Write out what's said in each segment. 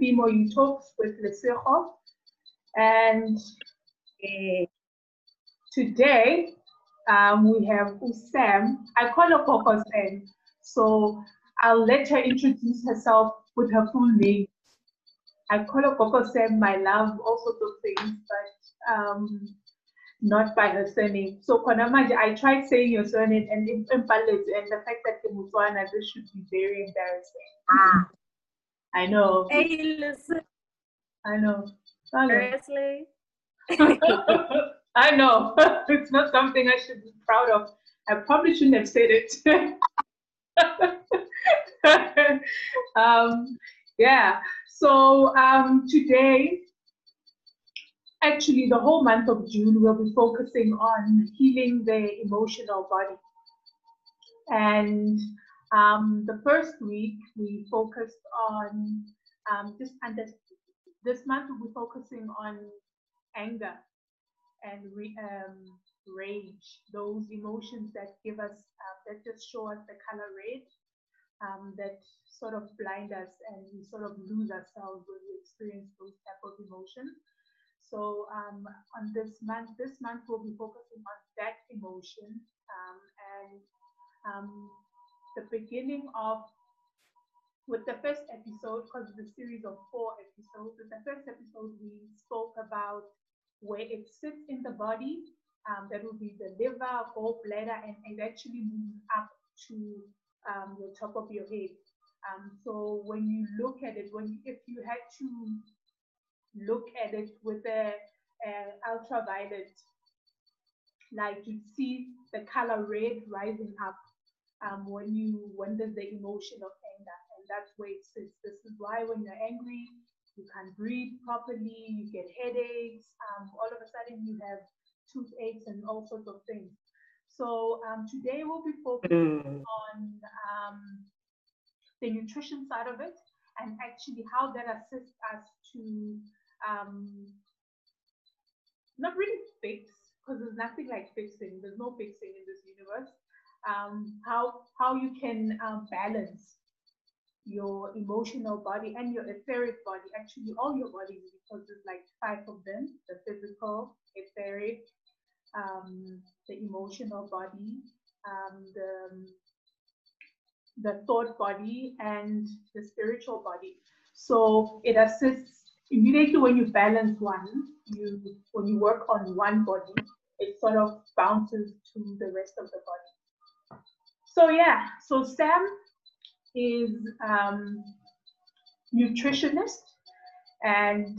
More You Talks with Lesego. And uh, today um, we have Sam. I call her Gogo Sam. So I'll let her introduce herself with her full name. I call her Gogo Sam, my love, all sorts of things, but um, not by her surname. So Konamaji, I tried saying your surname and in and the fact that the Motswana, this should be very embarrassing. Ah. I know. Hey, listen. I know. Seriously? I know. it's not something I should be proud of. I probably shouldn't have said it. um, yeah. So um, today, actually, the whole month of June, we'll be focusing on healing the emotional body. And um, the first week, we focused on um, just under this month, we'll be focusing on anger and re, um, rage, those emotions that give us, uh, that just show us the color red, um, that sort of blind us and we sort of lose ourselves when we experience those type of emotions. So um, on this month, this month we'll be focusing on that emotion and the beginning of with the first episode, because it's a series of four episodes, with the first episode we spoke about where it sits in the body. Um, that will be the liver, gallbladder, and it actually moves up to um, the top of your head. Um, so when you look at it, when if you had to look at it with a, a ultraviolet light, you'd see the color red rising up um, when you when there's the emotion of anger, and that's where it sits. This is why when you're angry, you can't breathe properly, you get headaches, um, all of a sudden you have toothaches and all sorts of things. So um, today we'll be focusing mm. on um, the nutrition side of it and actually how that assists us to um, not really fix, because there's nothing like fixing. There's no fixing in this universe um, how how you can um, balance your emotional body and your etheric body, actually all your bodies, because there's like five of them: the physical, etheric, um, the emotional body, um, the the thought body, and the spiritual body. So it assists immediately when you balance one. You when you work on one body, it sort of bounces to the rest of the body. So yeah, so Sam is um, nutritionist and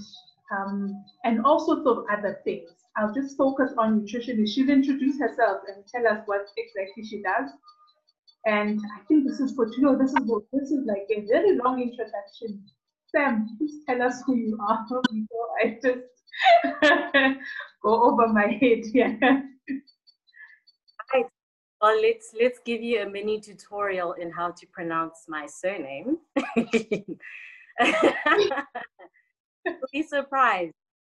um, and all sorts of other things. I'll just focus on nutrition. She'll introduce herself and tell us what exactly she does. And I think this is for you know this is this is like a very long introduction. Sam, please tell us who you are before I just go over my head here. Well, let's let's give you a mini tutorial in how to pronounce my surname. Be surprised.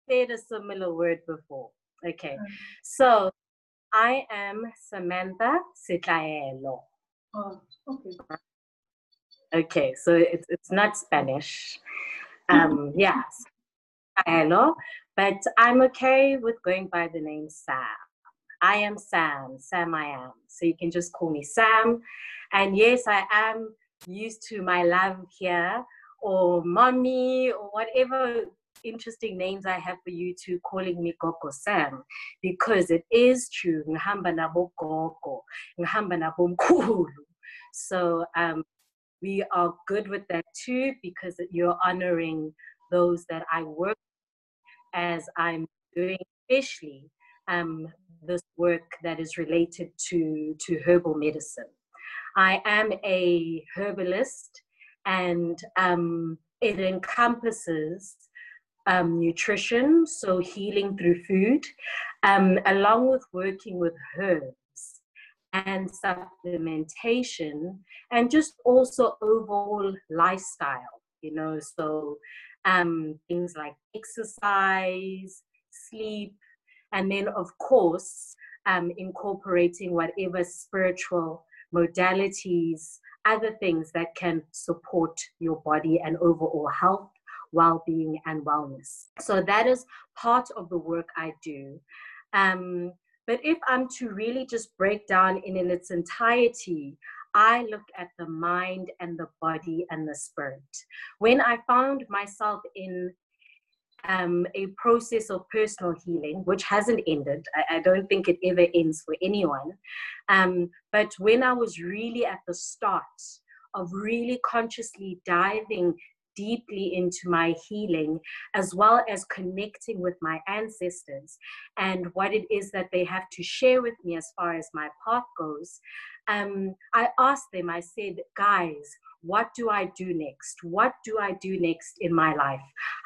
Said a similar word before. Okay, so I am Samantha Sitlaelo. Oh, okay. Okay, so it's it's not Spanish. Um, yes, but I'm okay with going by the name Sam. I am Sam. Sam, I am. So you can just call me Sam. And yes, I am used to my love here or mommy or whatever interesting names I have for you to calling me Gogo Sam because it is true. So um, we are good with that too because you're honoring those that I work as I'm doing, especially um, this work that is related to, to herbal medicine. I am a herbalist and um, it encompasses um, nutrition, so healing through food, um, along with working with herbs and supplementation, and just also overall lifestyle, you know, so um, things like exercise, sleep, and then of course um, incorporating whatever spiritual modalities other things that can support your body and overall health, well being, and wellness. So that is part of the work I do. Um, but if I'm to really just break down in, in its entirety, I look at the mind and the body and the spirit. When I found myself in um, a process of personal healing, which hasn't ended. I, I don't think it ever ends for anyone. Um, but when I was really at the start of really consciously diving deeply into my healing, as well as connecting with my ancestors and what it is that they have to share with me as far as my path goes, um, I asked them, I said, guys, what do I do next? What do I do next in my life?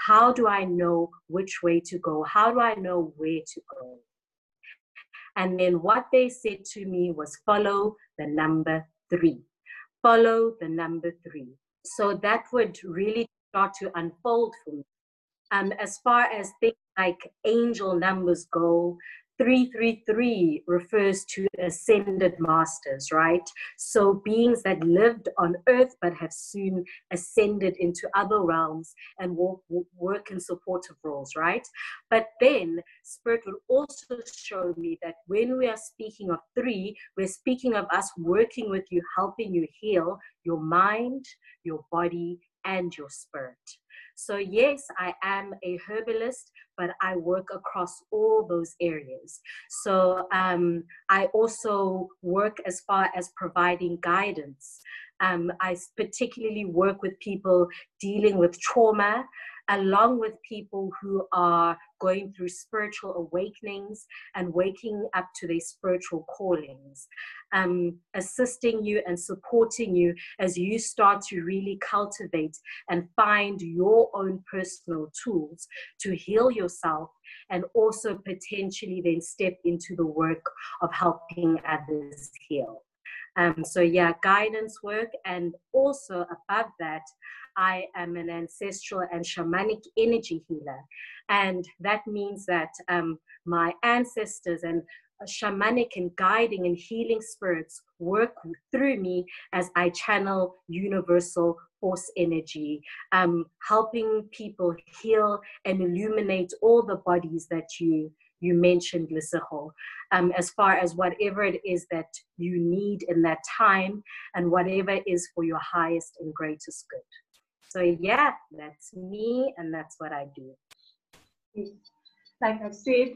How do I know which way to go? How do I know where to go? And then what they said to me was follow the number three. Follow the number three. So that would really start to unfold for me. Um, as far as things like angel numbers go, 333 refers to ascended masters, right? So beings that lived on earth but have soon ascended into other realms and work, work in supportive roles, right? But then Spirit will also show me that when we are speaking of three, we're speaking of us working with you, helping you heal your mind, your body, and your spirit. So, yes, I am a herbalist, but I work across all those areas. So, um, I also work as far as providing guidance. Um, I particularly work with people dealing with trauma, along with people who are going through spiritual awakenings and waking up to their spiritual callings, um, assisting you and supporting you as you start to really cultivate and find your own personal tools to heal yourself and also potentially then step into the work of helping others heal. Um, so, yeah, guidance work, and also above that, I am an ancestral and shamanic energy healer. And that means that um, my ancestors and shamanic and guiding and healing spirits work through me as I channel universal force energy, um, helping people heal and illuminate all the bodies that you you mentioned, Lesego, um, as far as whatever it is that you need in that time and whatever is for your highest and greatest good. So yeah, that's me and that's what I do. Like I said,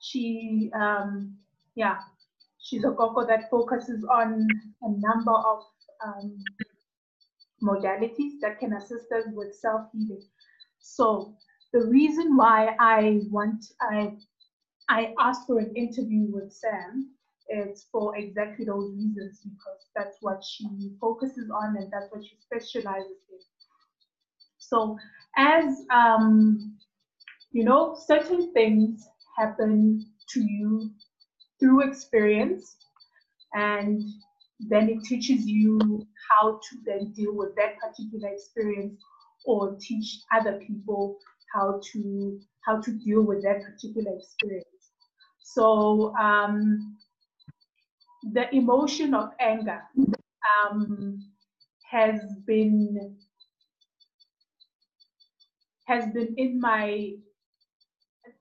she um, yeah, she's a Gogo that focuses on a number of um, modalities that can assist us with self-healing. So the reason why I want I I asked for an interview with Sam is for exactly those reasons because that's what she focuses on and that's what she specializes in. So, as um, you know, certain things happen to you through experience, and then it teaches you how to then deal with that particular experience or teach other people how to how to deal with that particular experience. So um, the emotion of anger um, has been has been in my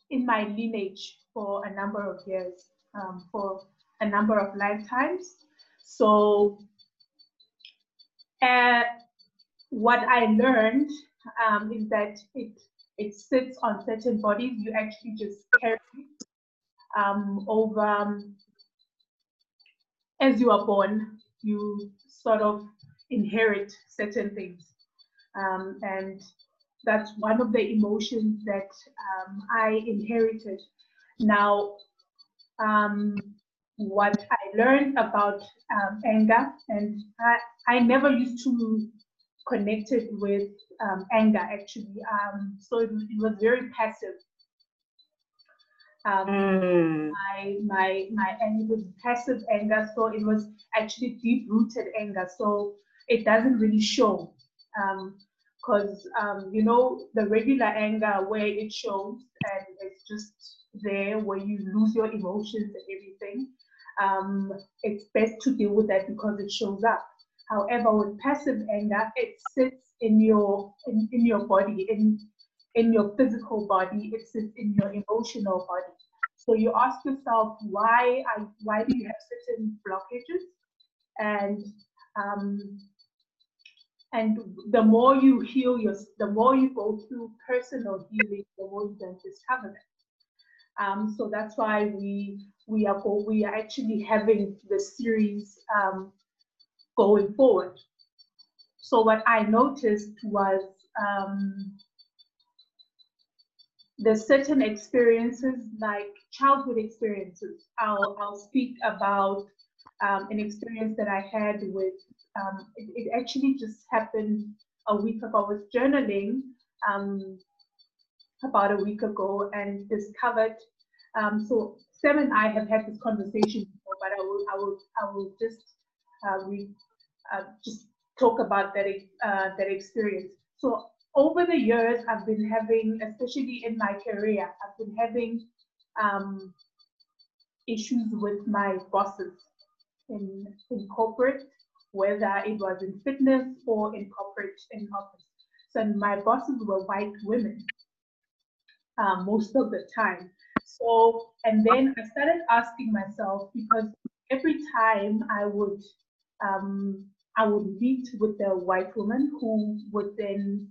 in my lineage for a number of years, um, for a number of lifetimes. So, uh, what I learned um, is that it it sits on certain bodies. You actually just carry um, over um, as you are born, you sort of inherit certain things. Um, and that's one of the emotions that um, I inherited. Now, um, what I learned about um, anger, and I, I never used to connect it with um, anger actually. Um, so it, it was very passive um, mm. my my my anger was passive anger, so it was actually deep rooted anger. So it doesn't really show, because um, um, you know the regular anger where it shows and it's just there where you lose your emotions and everything. Um, it's best to deal with that because it shows up. However, with passive anger, it sits in your in, in your body, in in your physical body, it sits in your emotional body. So you ask yourself, why I, why do you have certain blockages? And um, and the more you heal your, the more you go through personal healing, the more you can discover them. Um, so that's why we we are we are actually having the series um, going forward. So what I noticed was um, there's certain experiences like childhood experiences. I'll, I'll speak about um, an experience that I had with, um, it, it, actually just happened a week ago. I was journaling um, about a week ago and discovered, um, so Sam and I have had this conversation before, but I will, I will, I will just, uh, re, uh, just talk about that, uh, that experience. So over the years, I've been having, especially in my career, I've been having um, issues with my bosses in, in corporate, whether it was in fitness or in corporate in office. So my bosses were white women um, most of the time. So, and then I started asking myself because every time I would um, I would meet with a white woman who would then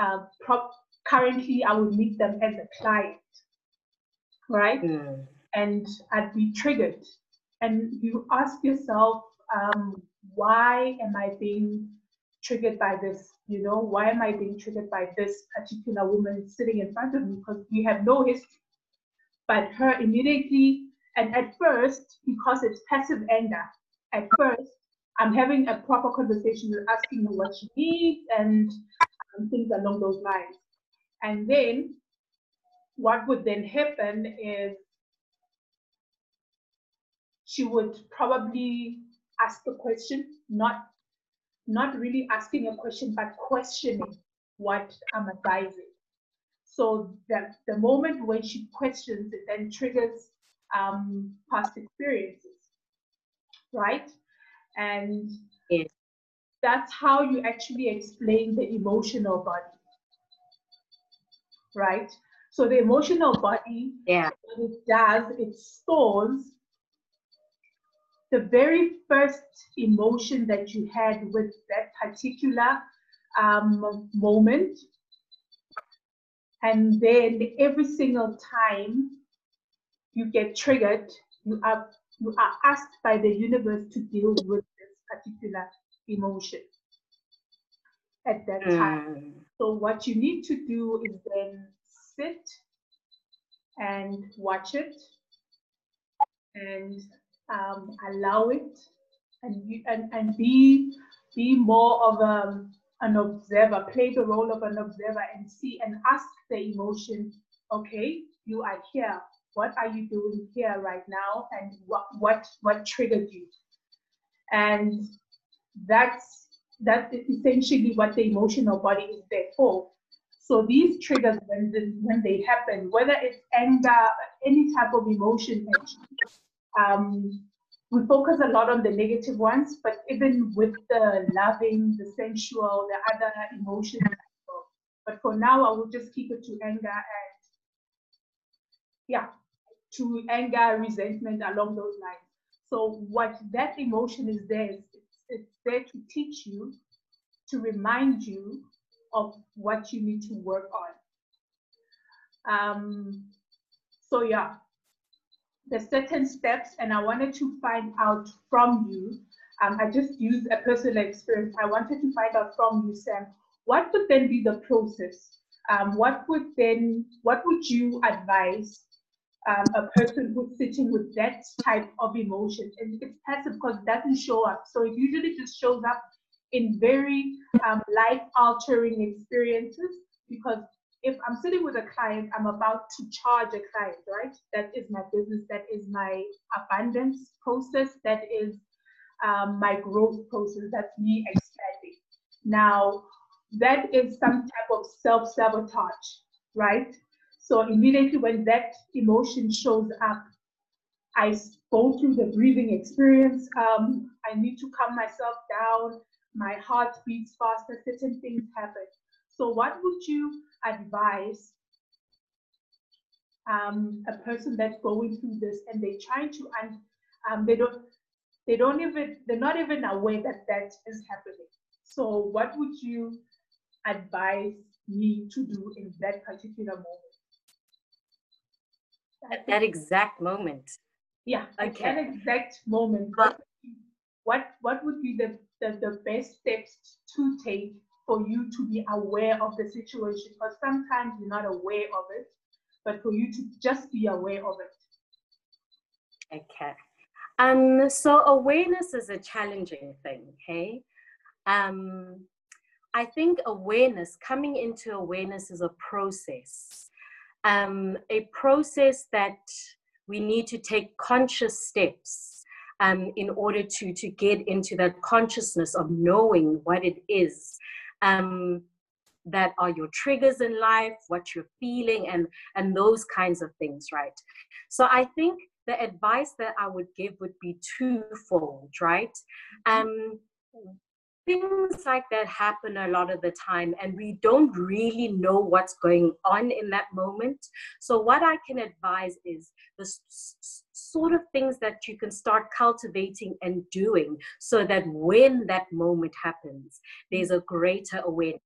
uh, prop, currently I would meet them as a client, right? Mm. And I'd be triggered. And you ask yourself, um, why am I being triggered by this? You know, why am I being triggered by this particular woman sitting in front of me? Because we have no history. But her immediately, and at first, because it's passive anger, at first, I'm having a proper conversation with asking her what she needs and and things along those lines. And then what would then happen is she would probably ask a question, not not really asking a question, but questioning what I'm advising. So that the moment when she questions, it then triggers um, past experiences, right? And yes that's how you actually explain the emotional body. Right? So the emotional body, yeah. what it does, it stores the very first emotion that you had with that particular um, moment. And then every single time you get triggered, you are you are asked by the universe to deal with this particular emotion at that mm. time. So what you need to do is then sit and watch it and um, allow it and, you, and, and be, be more of a, um, an observer, play the role of an observer and see and ask the emotion, okay, you are here. What are you doing here right now? And what, what, what triggered you? And that's that's essentially what the emotional body is there for. So these triggers, when the, when they happen, whether it's anger, any type of emotion, um, we focus a lot on the negative ones, but even with the loving, the sensual, the other emotions. But for now, I will just keep it to anger and yeah, to anger, resentment along those lines. So what that emotion is there is it's there to teach you, to remind you of what you need to work on. Um, so yeah, there's certain steps, and I wanted to find out from you. Um, I just used a personal experience. I wanted to find out from you, Sam, what would then be the process? Um, what would then, what would you advise um, a person who's sitting with that type of emotion. And it's passive because it doesn't show up. So it usually just shows up in very um, life altering experiences because if I'm sitting with a client, I'm about to charge a client, right? That is my business, that is my abundance process, that is um, my growth process, that's me expanding. Now, that is some type of self sabotage, right? So immediately when that emotion shows up, I go through the breathing experience. Um, I need to calm myself down. my heart beats faster, certain things happen. So, what would you advise um, a person that's going through this and they're trying to and um, they don't they don't even they're not even aware that that is happening. So, what would you advise me to do in that particular moment? At that exact moment. Yeah, okay. at that exact moment. What, what what would be the, the, the best steps to take for you to be aware of the situation? Because sometimes you're not aware of it, but for you to just be aware of it. Okay. Um, so awareness is a challenging thing, okay? Um, I think awareness, coming into awareness is a process. Um, a process that we need to take conscious steps um, in order to, to get into that consciousness of knowing what it is um, that are your triggers in life, what you're feeling, and, and those kinds of things, right? So I think the advice that I would give would be twofold, right? Um, things like that happen a lot of the time and we don't really know what's going on in that moment. So what i can advise is the s- sort of things that you can start cultivating and doing so that when that moment happens there's a greater awareness.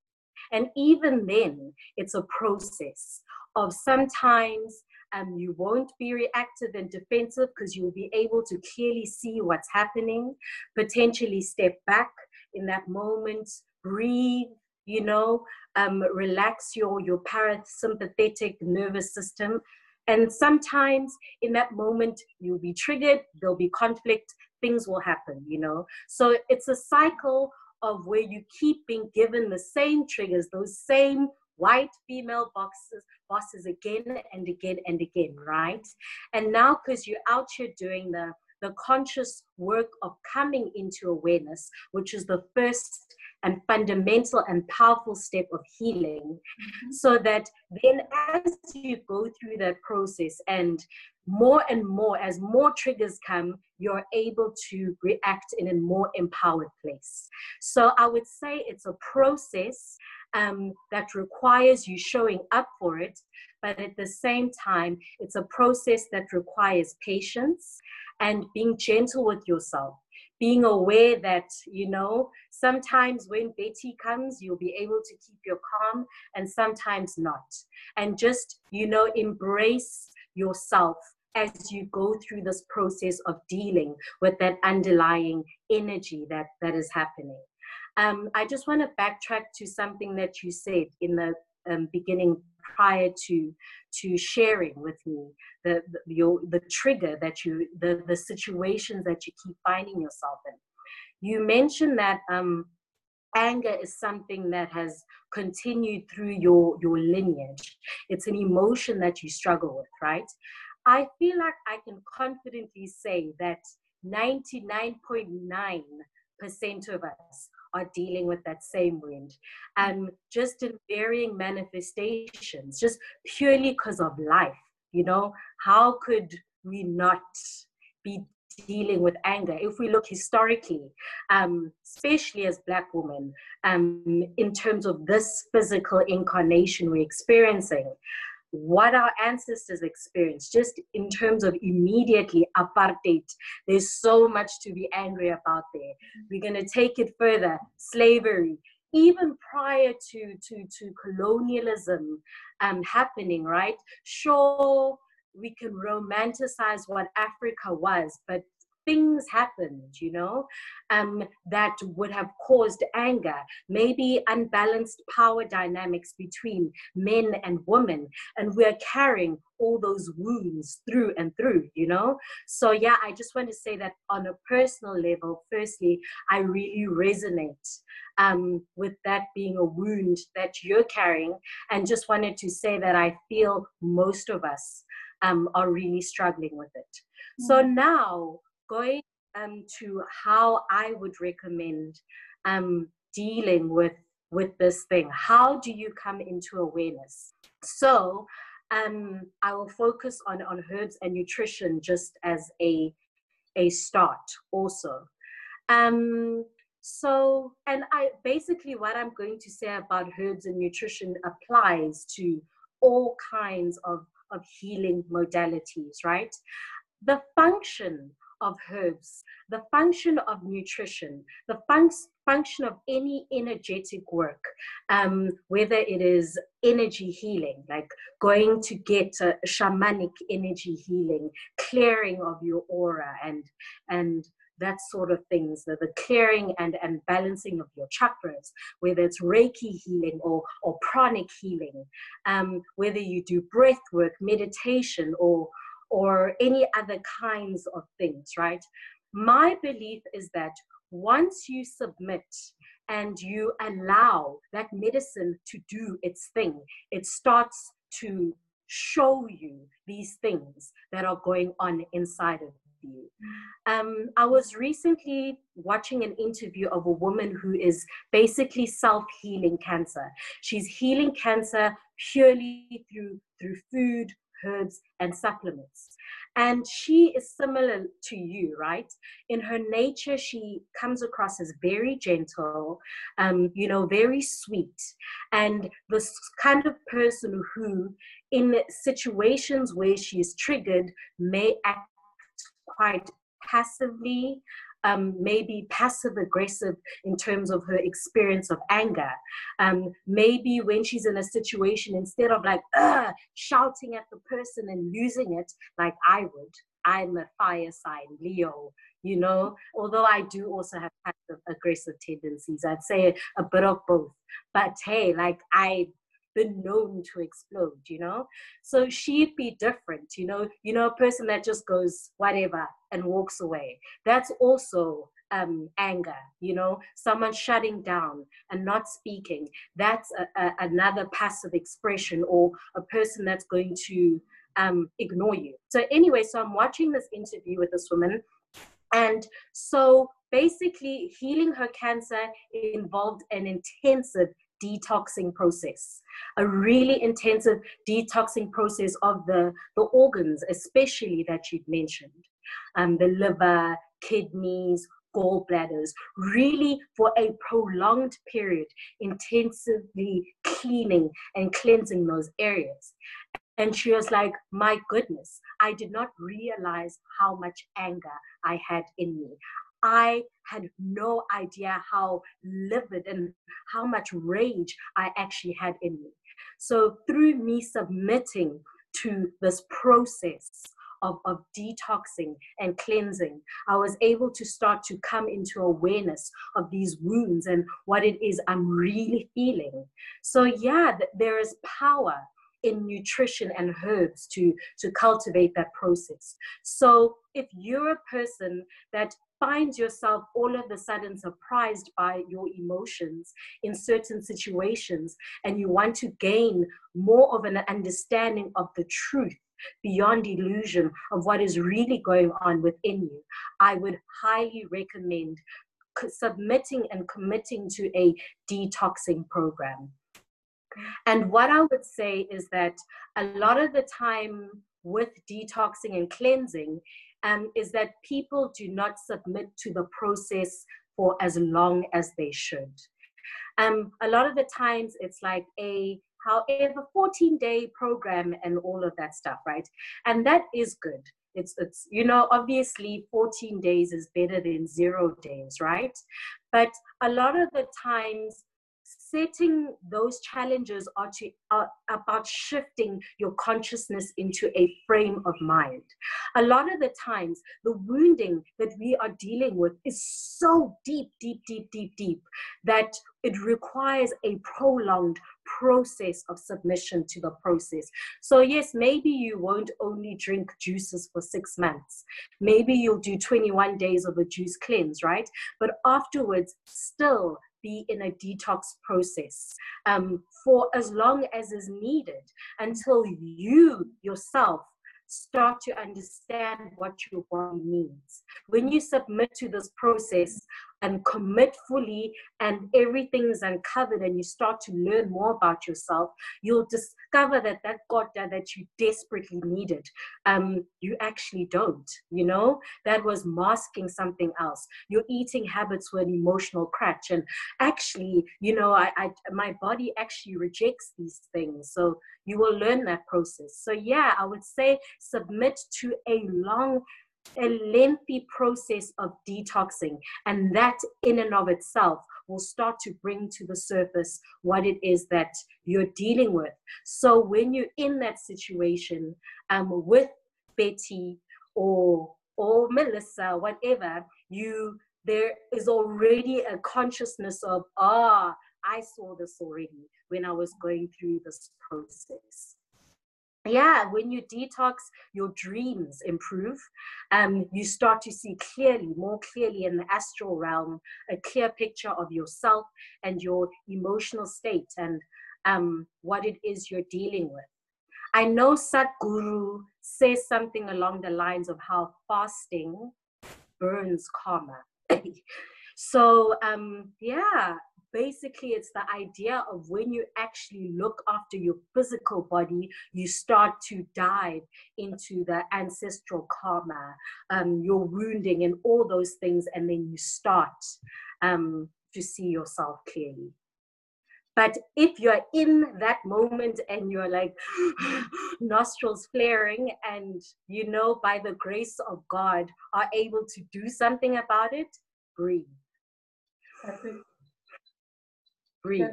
And even then it's a process of sometimes um, you won't be reactive and defensive because you'll be able to clearly see what's happening, potentially step back in that moment, breathe, you know, um, relax your, your parasympathetic nervous system. And sometimes in that moment, you'll be triggered, there'll be conflict, things will happen, you know. So it's a cycle of where you keep being given the same triggers, those same white female boxes, bosses again and again and again, right? And now, because you're out here doing the the conscious work of coming into awareness, which is the first and fundamental and powerful step of healing, mm-hmm. so that then as you go through that process and more and more, as more triggers come, you're able to react in a more empowered place. So I would say it's a process um, that requires you showing up for it, but at the same time, it's a process that requires patience and being gentle with yourself being aware that you know sometimes when betty comes you'll be able to keep your calm and sometimes not. And just you know embrace yourself as you go through this process of dealing with that underlying energy that that is happening um, i just want to backtrack to something that you said in the um, beginning prior to to sharing with me the, the your the trigger that you the the situations that you keep finding yourself in. You mentioned that um anger is something that has continued through your your lineage. It's an emotion that you struggle with right? I feel like i can confidently say that 99.9% of us are dealing with that same wound. And just in varying manifestations, just purely because of life, you know, how could we not be dealing with anger if we look historically um, especially as black women um, in terms of this physical incarnation we're experiencing what our ancestors experienced, just in terms of immediately apartheid. There's so much to be angry about there. We're going to take it further slavery, even prior to, to, to colonialism um, happening, right? Sure, we can romanticize what Africa was, but things happened, you know, um, that would have caused anger, maybe unbalanced power dynamics between men and women. And we're carrying all those wounds through and through, you know? So, yeah, I just want to say that on a personal level, firstly, I really resonate um, with that being a wound that you're carrying. And just wanted to say that I feel most of us um, are really struggling with it. So now, going um, to how I would recommend um, dealing with with this thing. How do you come into awareness? So um, I will focus on on herbs and nutrition just as a a start also. Um, so, and I basically what I'm going to say about herbs and nutrition applies to all kinds of, of healing modalities, right? The function of herbs, the function of nutrition, the fun- function of any energetic work, um, whether it is energy healing, like going to get a shamanic energy healing, clearing of your aura, and and that sort of things, the, the clearing and, and balancing of your chakras, whether it's Reiki healing or, or pranic healing, um, whether you do breath work, meditation, or or any other kinds of things, right? My belief is that once you submit and you allow that medicine to do its thing, it starts to show you these things that are going on inside of you. Um, I was recently watching an interview of a woman who is basically self-healing cancer. She's healing cancer purely through through food, herbs, and supplements. And she is similar to you, right? In her nature, she comes across as very gentle, um, you know, very sweet, and this kind of person who, in situations where she is triggered, may act quite passively um, maybe passive aggressive in terms of her experience of anger. Um, maybe when she's in a situation, instead of like shouting at the person and losing it, like I would, I'm a fire sign, Leo, you know, although I do also have passive aggressive tendencies, I'd say a bit of both. But hey, like I been known to explode, you know? So she'd be different, you know, you know, a person that just goes whatever and walks away. That's also um, anger, you know, someone shutting down and not speaking. That's a, a, another passive expression or a person that's going to um, ignore you. So, anyway, so I'm watching this interview with this woman. And so basically, healing her cancer involved an intensive detoxing process, a really intensive detoxing process of the, the organs, especially that you'd mentioned um, the liver, kidneys, gallbladders, really for a prolonged period, intensively cleaning and cleansing those areas. And she was like, My goodness, I did not realize how much anger I had in me. I had no idea how livid and how much rage I actually had in me. So, through me submitting to this process of, of detoxing and cleansing, I was able to start to come into awareness of these wounds and what it is I'm really feeling. So, yeah, there is power in nutrition and herbs to to cultivate that process so if you're a person that finds yourself all of a sudden surprised by your emotions in certain situations and you want to gain more of an understanding of the truth beyond illusion of what is really going on within you, I would highly recommend submitting and committing to a detoxing program. And what I would say is that a lot of the time with detoxing and cleansing um, is that people do not submit to the process for as long as they should. Um, a lot of the times it's like a however 14 day program and all of that stuff right? And that is good. It's it's you know obviously 14 days is better than zero days right? But a lot of the times setting those challenges are, to, are about shifting your consciousness into a frame of mind. A lot of the times, the wounding that we are dealing with is so deep, deep, deep, deep, deep that it requires a prolonged process of submission to the process. So, yes, maybe you won't only drink juices for six months. Maybe you'll do 21 days of a juice cleanse, right? But afterwards, still be in a detox process um, for as long as is needed until you yourself start to understand what your body needs. When you submit to this process, and commit fully and everything's uncovered and you start to learn more about yourself, you'll discover that that God that you desperately needed, um, you actually don't, you know? That was masking something else. Your eating habits were an emotional crutch. And actually, you know, I, I my body actually rejects these things. So you will learn that process. So yeah, I would say submit to a long a lengthy process of detoxing, and that in and of itself will start to bring to the surface what it is that you're dealing with. So when you're in that situation um, with Betty or or Melissa, whatever, you there is already a consciousness of ah, I saw this already when I was going through this process yeah when you detox your dreams improve. Um you start to see clearly more clearly in the astral realm a clear picture of yourself and your emotional state and um what it is you're dealing with. I know sadhguru says something along the lines of how fasting burns karma. So um yeah basically it's the idea of when you actually look after your physical body you start to dive into the ancestral karma um, your wounding and all those things and then you start um, to see yourself clearly. But if you're in that moment and you're like nostrils flaring and you know by the grace of god are able to do something about it breathe Breathe.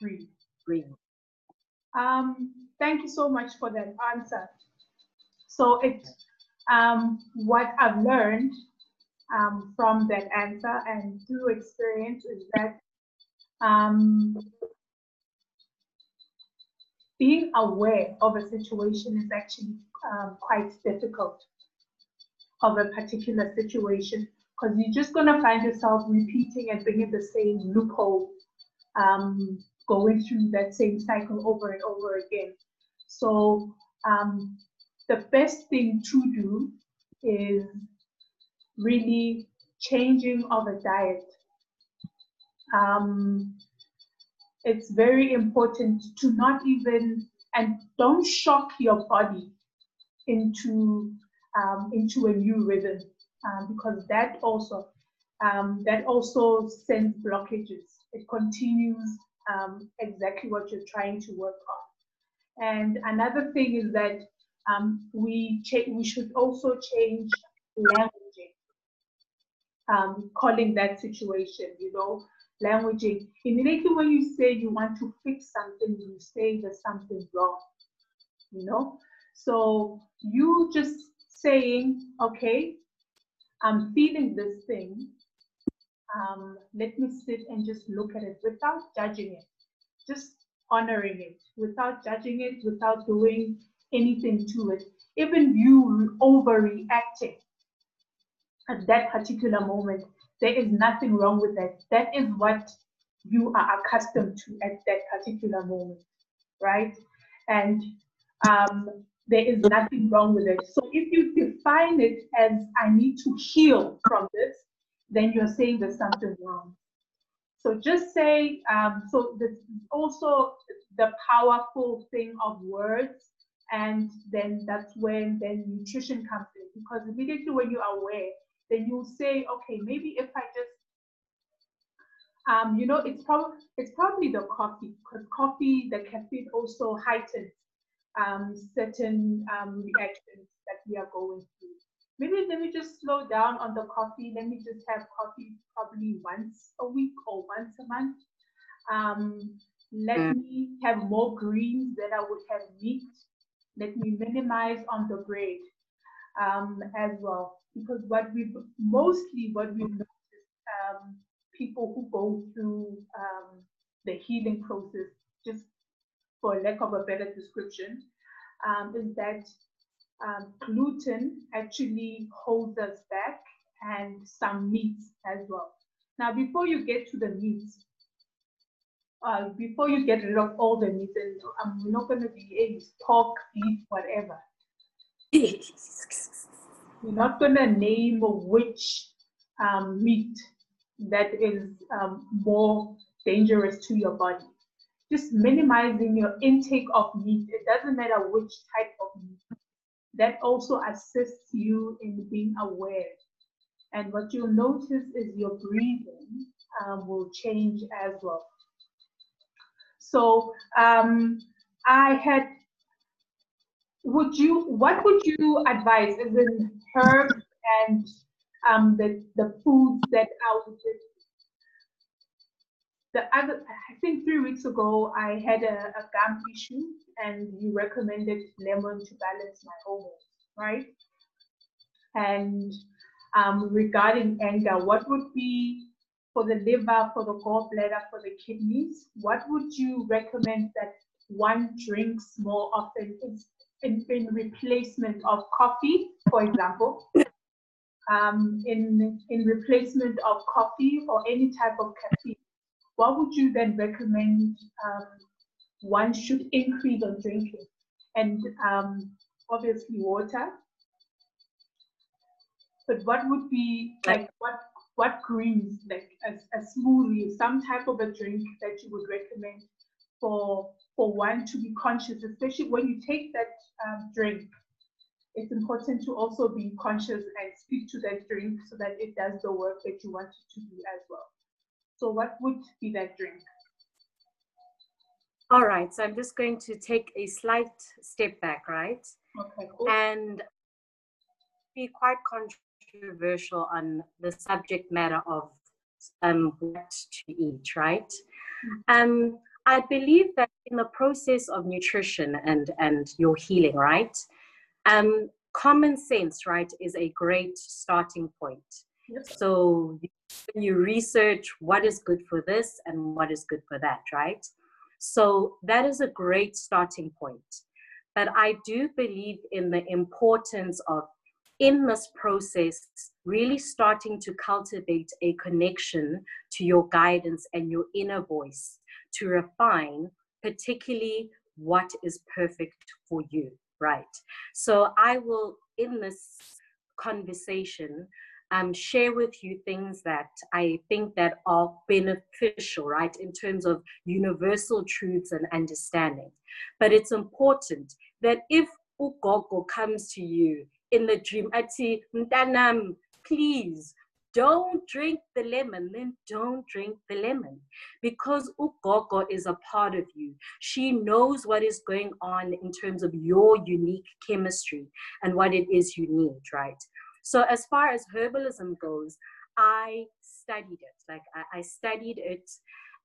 breathe. Breathe. Um, thank you so much for that answer. So it, um, what I've learned um, from that answer and through experience is that um, being aware of a situation is actually um, quite difficult of a particular situation because you're just going to find yourself repeating and bringing the same loophole um, going through that same cycle over and over again. So um, the best thing to do is really changing of a diet. Um, it's very important to not even and don't shock your body into um, into a new rhythm um, because that also um, that also sends blockages it continues um, exactly what you're trying to work on. And another thing is that um, we we should also change languaging, um, calling that situation, you know, languaging. Immediately when you say you want to fix something, you say there's something wrong, you know. So you just saying, okay, I'm feeling this thing, um, let me sit and just look at it without judging it, just honoring it, without judging it, without doing anything to it. Even you overreacting at that particular moment, there is nothing wrong with that. That is what you are accustomed to at that particular moment, right? And um, there is nothing wrong with it. So if you define it as I need to heal from this, then you're saying there's something wrong. So just say, um, so this also the powerful thing of words, and then that's when then nutrition comes in because immediately when you are aware, then you say, okay, maybe if I just um, you know, it's probably it's probably the coffee because coffee, the caffeine also heightens um, certain um, reactions that we are going through maybe let me just slow down on the coffee. Let me just have coffee probably once a week or once a month. Um, let mm. me have more greens than I would have meat. Let me minimize on the bread um, as well. Because what we mostly what we notice um, people who go through um, the healing process, just for lack of a better description, um, is that um, gluten actually holds us back and some meats as well. Now, before you get to the meats, uh, before you get rid of all the meats, and I'm not going to be a pork, beef, whatever. You're not going to name which um, meat that is um, more dangerous to your body. Just minimizing your intake of meat. It doesn't matter which type of meat. That also assists you in being aware. And what you'll notice is your breathing um, will change as well. So um, I had, would you, what would you advise? Is in herbs and um, the, the foods that I would the other, I think three weeks ago, I had a, a gum issue and you recommended lemon to balance my hormones, right? And um, regarding anger, what would be for the liver, for the gallbladder, for the kidneys, what would you recommend that one drinks more often in, in replacement of coffee, for example? Um, in, in replacement of coffee or any type of caffeine, what would you then recommend um, one should increase on drinking? And um, obviously water. But what would be like what what greens like a, a smoothie, some type of a drink that you would recommend for for one to be conscious, especially when you take that um, drink. It's important to also be conscious and speak to that drink so that it does the work that you want it to do as well. So what would be that drink? All right, so I'm just going to take a slight step back, right? Okay, cool. And be quite controversial on the subject matter of um, what to eat, right? Mm-hmm. Um, I believe that in the process of nutrition and, and your healing, right? Um, common sense, right, is a great starting point. Yes. So you research what is good for this and what is good for that, right? So that is a great starting point. But I do believe in the importance of, in this process, really starting to cultivate a connection to your guidance and your inner voice to refine, particularly what is perfect for you, right? So I will, in this conversation, um, share with you things that I think that are beneficial, right, in terms of universal truths and understanding. But it's important that if ugogo comes to you in the dream, ati mtanam, please don't drink the lemon, then don't drink the lemon. Because Ugogo is a part of you. She knows what is going on in terms of your unique chemistry and what it is you need, right? So as far as herbalism goes, I studied it. Like I, I studied it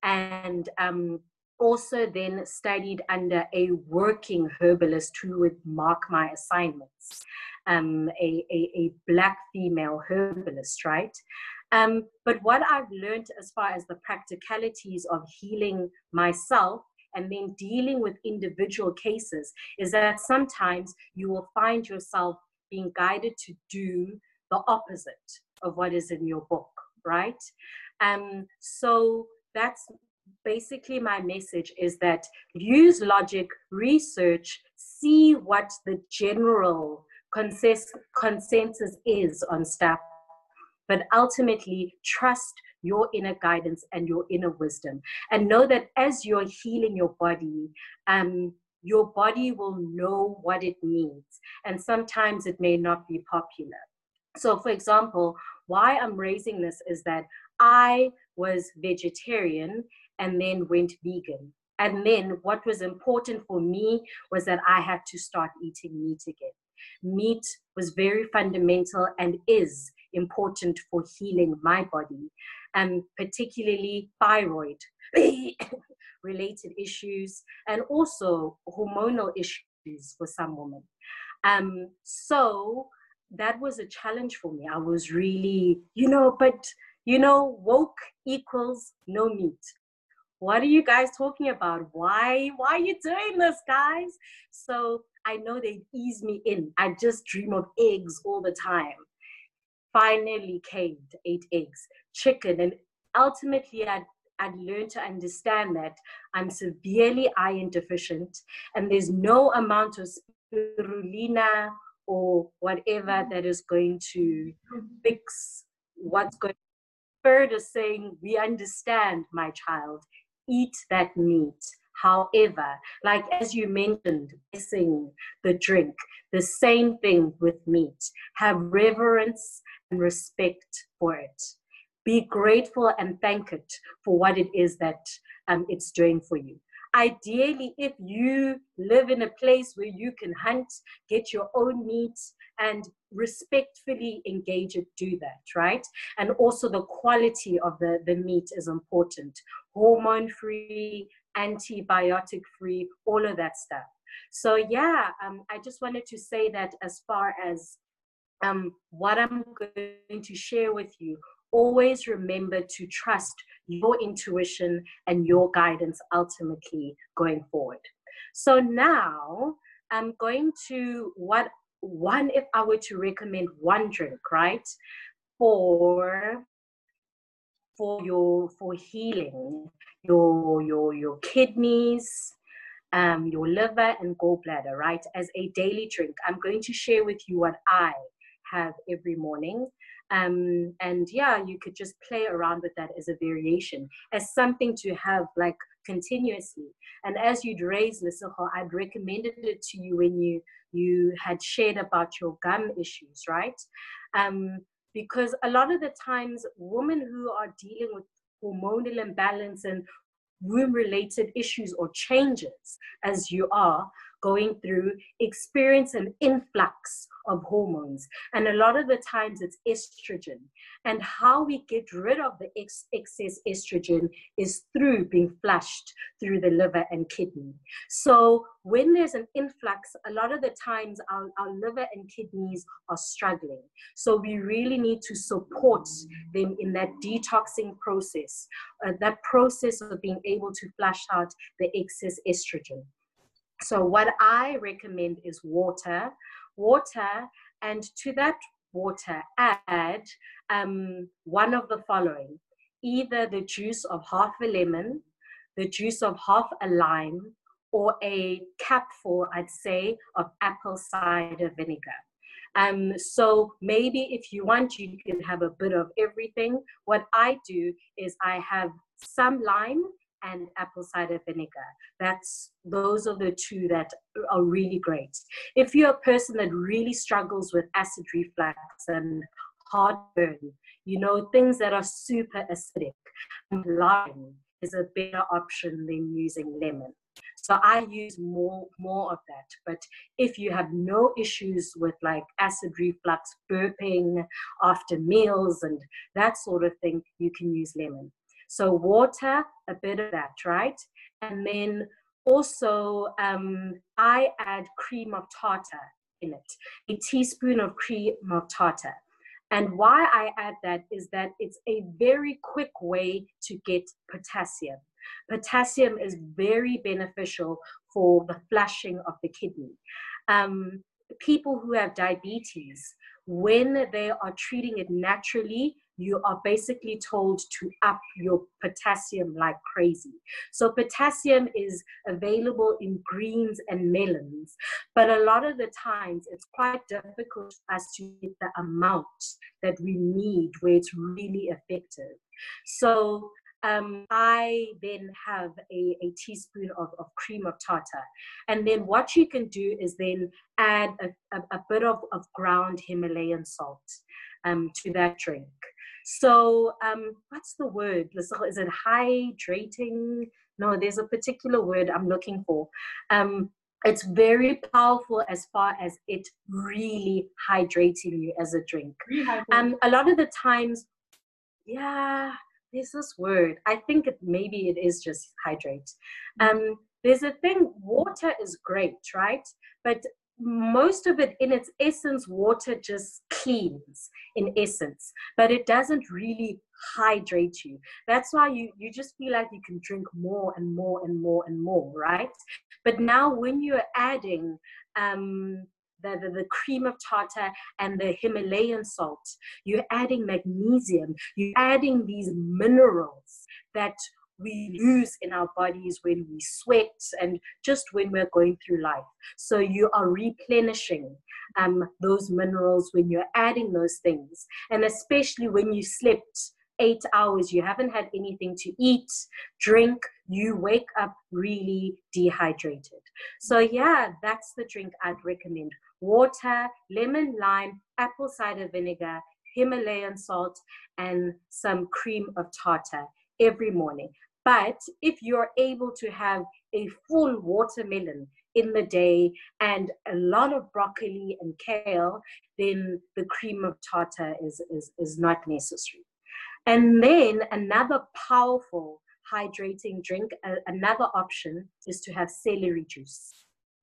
and um, also then studied under a working herbalist who would mark my assignments, um, a, a, a black female herbalist, right? Um, but what I've learned as far as the practicalities of healing myself and then dealing with individual cases is that sometimes you will find yourself being guided to do the opposite of what is in your book, right? Um, so that's basically my message is that use logic, research, see what the general consensus, consensus is on stuff, but ultimately trust your inner guidance and your inner wisdom and know that as you're healing your body um, your body will know what it needs. And sometimes it may not be popular. So, for example, why I'm raising this is that I was vegetarian and then went vegan. And then what was important for me was that I had to start eating meat again. Meat was very fundamental and is important for healing my body, and particularly thyroid. related issues and also hormonal issues for some women. Um, so that was a challenge for me. I was really, you know, but you know, woke equals no meat. What are you guys talking about? Why, why are you doing this, guys? So I know they ease me in. I just dream of eggs all the time. Finally caved, ate eggs, chicken, and ultimately I I'd learned to understand that I'm severely iron deficient and there's no amount of spirulina or whatever that is going to fix what's going further saying, We understand, my child, eat that meat. However, like as you mentioned, missing the drink, the same thing with meat. Have reverence and respect for it. Be grateful and thank it for what it is that um, it's doing for you. Ideally, if you live in a place where you can hunt, get your own meat, and respectfully engage it, do that, right? And also the quality of the, the meat is important. Hormone free, antibiotic free, all of that stuff. So, yeah, um, I just wanted to say that as far as um, what I'm going to share with you, always remember to trust your intuition and your guidance ultimately going forward. So now I'm going to what one if I were to recommend one drink, right? For for your for healing your your your kidneys um, your liver and gallbladder, right? As a daily drink, I'm going to share with you what I have every morning. Um, and yeah, you could just play around with that as a variation, as something to have like continuously. And as you'd raised Lesego, I'd recommended it to you when you you had shared about your gum issues, right? Um, because a lot of the times, women who are dealing with hormonal imbalance and womb related issues or changes as you are going through experience an influx of hormones. And a lot of the times it's estrogen. And how we get rid of the ex- excess estrogen is through being flushed through the liver and kidney. So when there's an influx, a lot of the times our, our liver and kidneys are struggling. So we really need to support them in that detoxing process, uh, that process of being able to flush out the excess estrogen. So, what I recommend is water, water, and to that water, add um, one of the following either the juice of half a lemon, the juice of half a lime, or a capful, I'd say, of apple cider vinegar. Um, so maybe if you want, you can have a bit of everything. What I do is I have some lime and apple cider vinegar. That's those are the two that are really great. If you're a person that really struggles with acid reflux and heartburn, you know, things that are super acidic, lime is a better option than using lemon. So I use more more of that. But if you have no issues with like acid reflux, burping after meals and that sort of thing, you can use lemon. So water, a bit of that, right? And then also um, I add cream of tartar in it, a teaspoon of cream of tartar. And why I add that is that it's a very quick way to get potassium. Potassium is very beneficial for the flushing of the kidney. Um, people who have diabetes, when they are treating it naturally, you are basically told to up your potassium like crazy. So, potassium is available in greens and melons, but a lot of the times it's quite difficult for us to get the amount that we need where it's really effective. So, um, I then have a, a teaspoon of, of cream of tartar. And then what you can do is then add a, a, a bit of, of ground Himalayan salt um, to that drink. So, um, what's the word? Is it hydrating? No, there's a particular word I'm looking for. Um, it's very powerful as far as it really hydrating you as a drink. Um, a lot of the times, yeah, there's this word. I think it, maybe it is just hydrate. Mm. Um, there's a thing. Water is great, right? But most of it in its essence water just cleans in essence but it doesn't really hydrate you that's why you you just feel like you can drink more and more and more and more right but now when you're adding um the, the, the, cream of tartar and the Himalayan salt. You're adding magnesium. You're adding these minerals that we lose in our bodies when we sweat and just when we're going through life. So you are replenishing um, those minerals when you're adding those things. And especially when you slept eight hours, you haven't had anything to eat, drink, you wake up really dehydrated. So, yeah, that's the drink I'd recommend water, lemon, lime, apple cider vinegar, Himalayan salt, and some cream of tartar every morning. But if you're able to have a full watermelon in the day and a lot of broccoli and kale, then the cream of tartar is, is, is not necessary. And then another powerful hydrating drink, uh, another option is to have celery juice.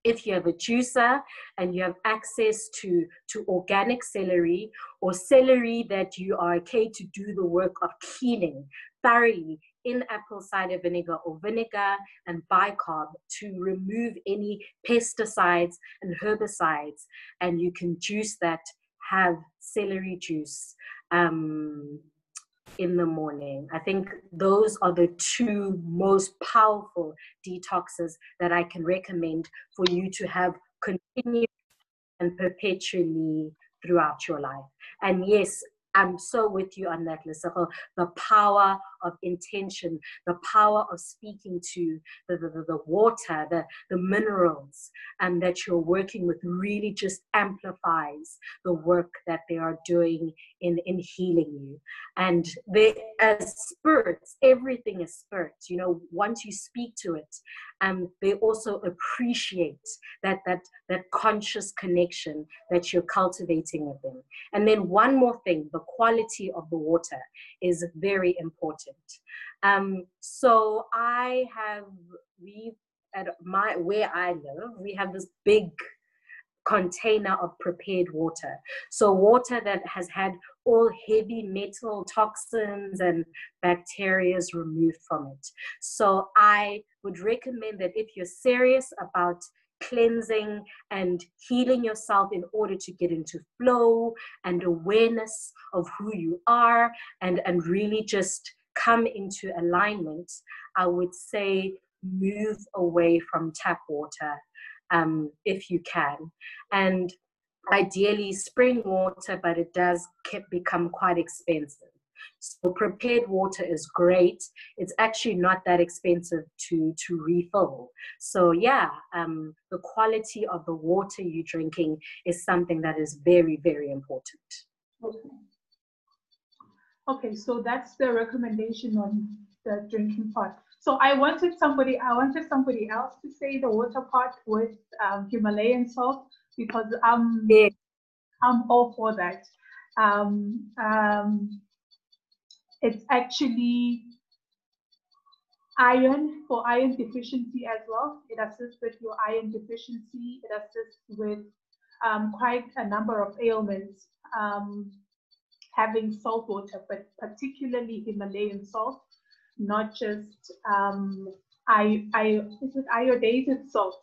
If you have a juicer and you have access to, to organic celery or celery that you are okay to do the work of cleaning thoroughly in apple cider vinegar or vinegar and bicarb to remove any pesticides and herbicides. And you can juice that, have celery juice um, in the morning. I think those are the two most powerful detoxes that I can recommend for you to have continued and perpetually throughout your life. And yes, I'm so with you on that, Lesego. The power of intention, the power of speaking to the, the, the water, the, the minerals, and that you're working with really just amplifies the work that they are doing in, in healing you. And they, as spirits, everything is spirits. You know, once you speak to it, um, they also appreciate that, that, that conscious connection that you're cultivating with them. And then one more thing, the quality of the water is very important. Um, so I have we at my where I live, we have this big container of prepared water. So water that has had all heavy metal toxins and bacteria removed from it. So I would recommend that if you're serious about cleansing and healing yourself in order to get into flow and awareness of who you are and, and really just come into alignment, I would say move away from tap water um, if you can. And ideally, spring water, but it does become quite expensive. So prepared water is great. It's actually not that expensive to to refill. So yeah, um, the quality of the water you're drinking is something that is very very important. Okay. Okay, so that's the recommendation on the drinking part. So I wanted somebody, I wanted somebody else to say the water part with um, Himalayan salt because I'm, yeah. I'm all for that. Um, um, it's actually iron for iron deficiency as well. It assists with your iron deficiency. It assists with um, quite a number of ailments. Um, having salt water, but particularly Himalayan salt, not just um, I, I, is it iodized salt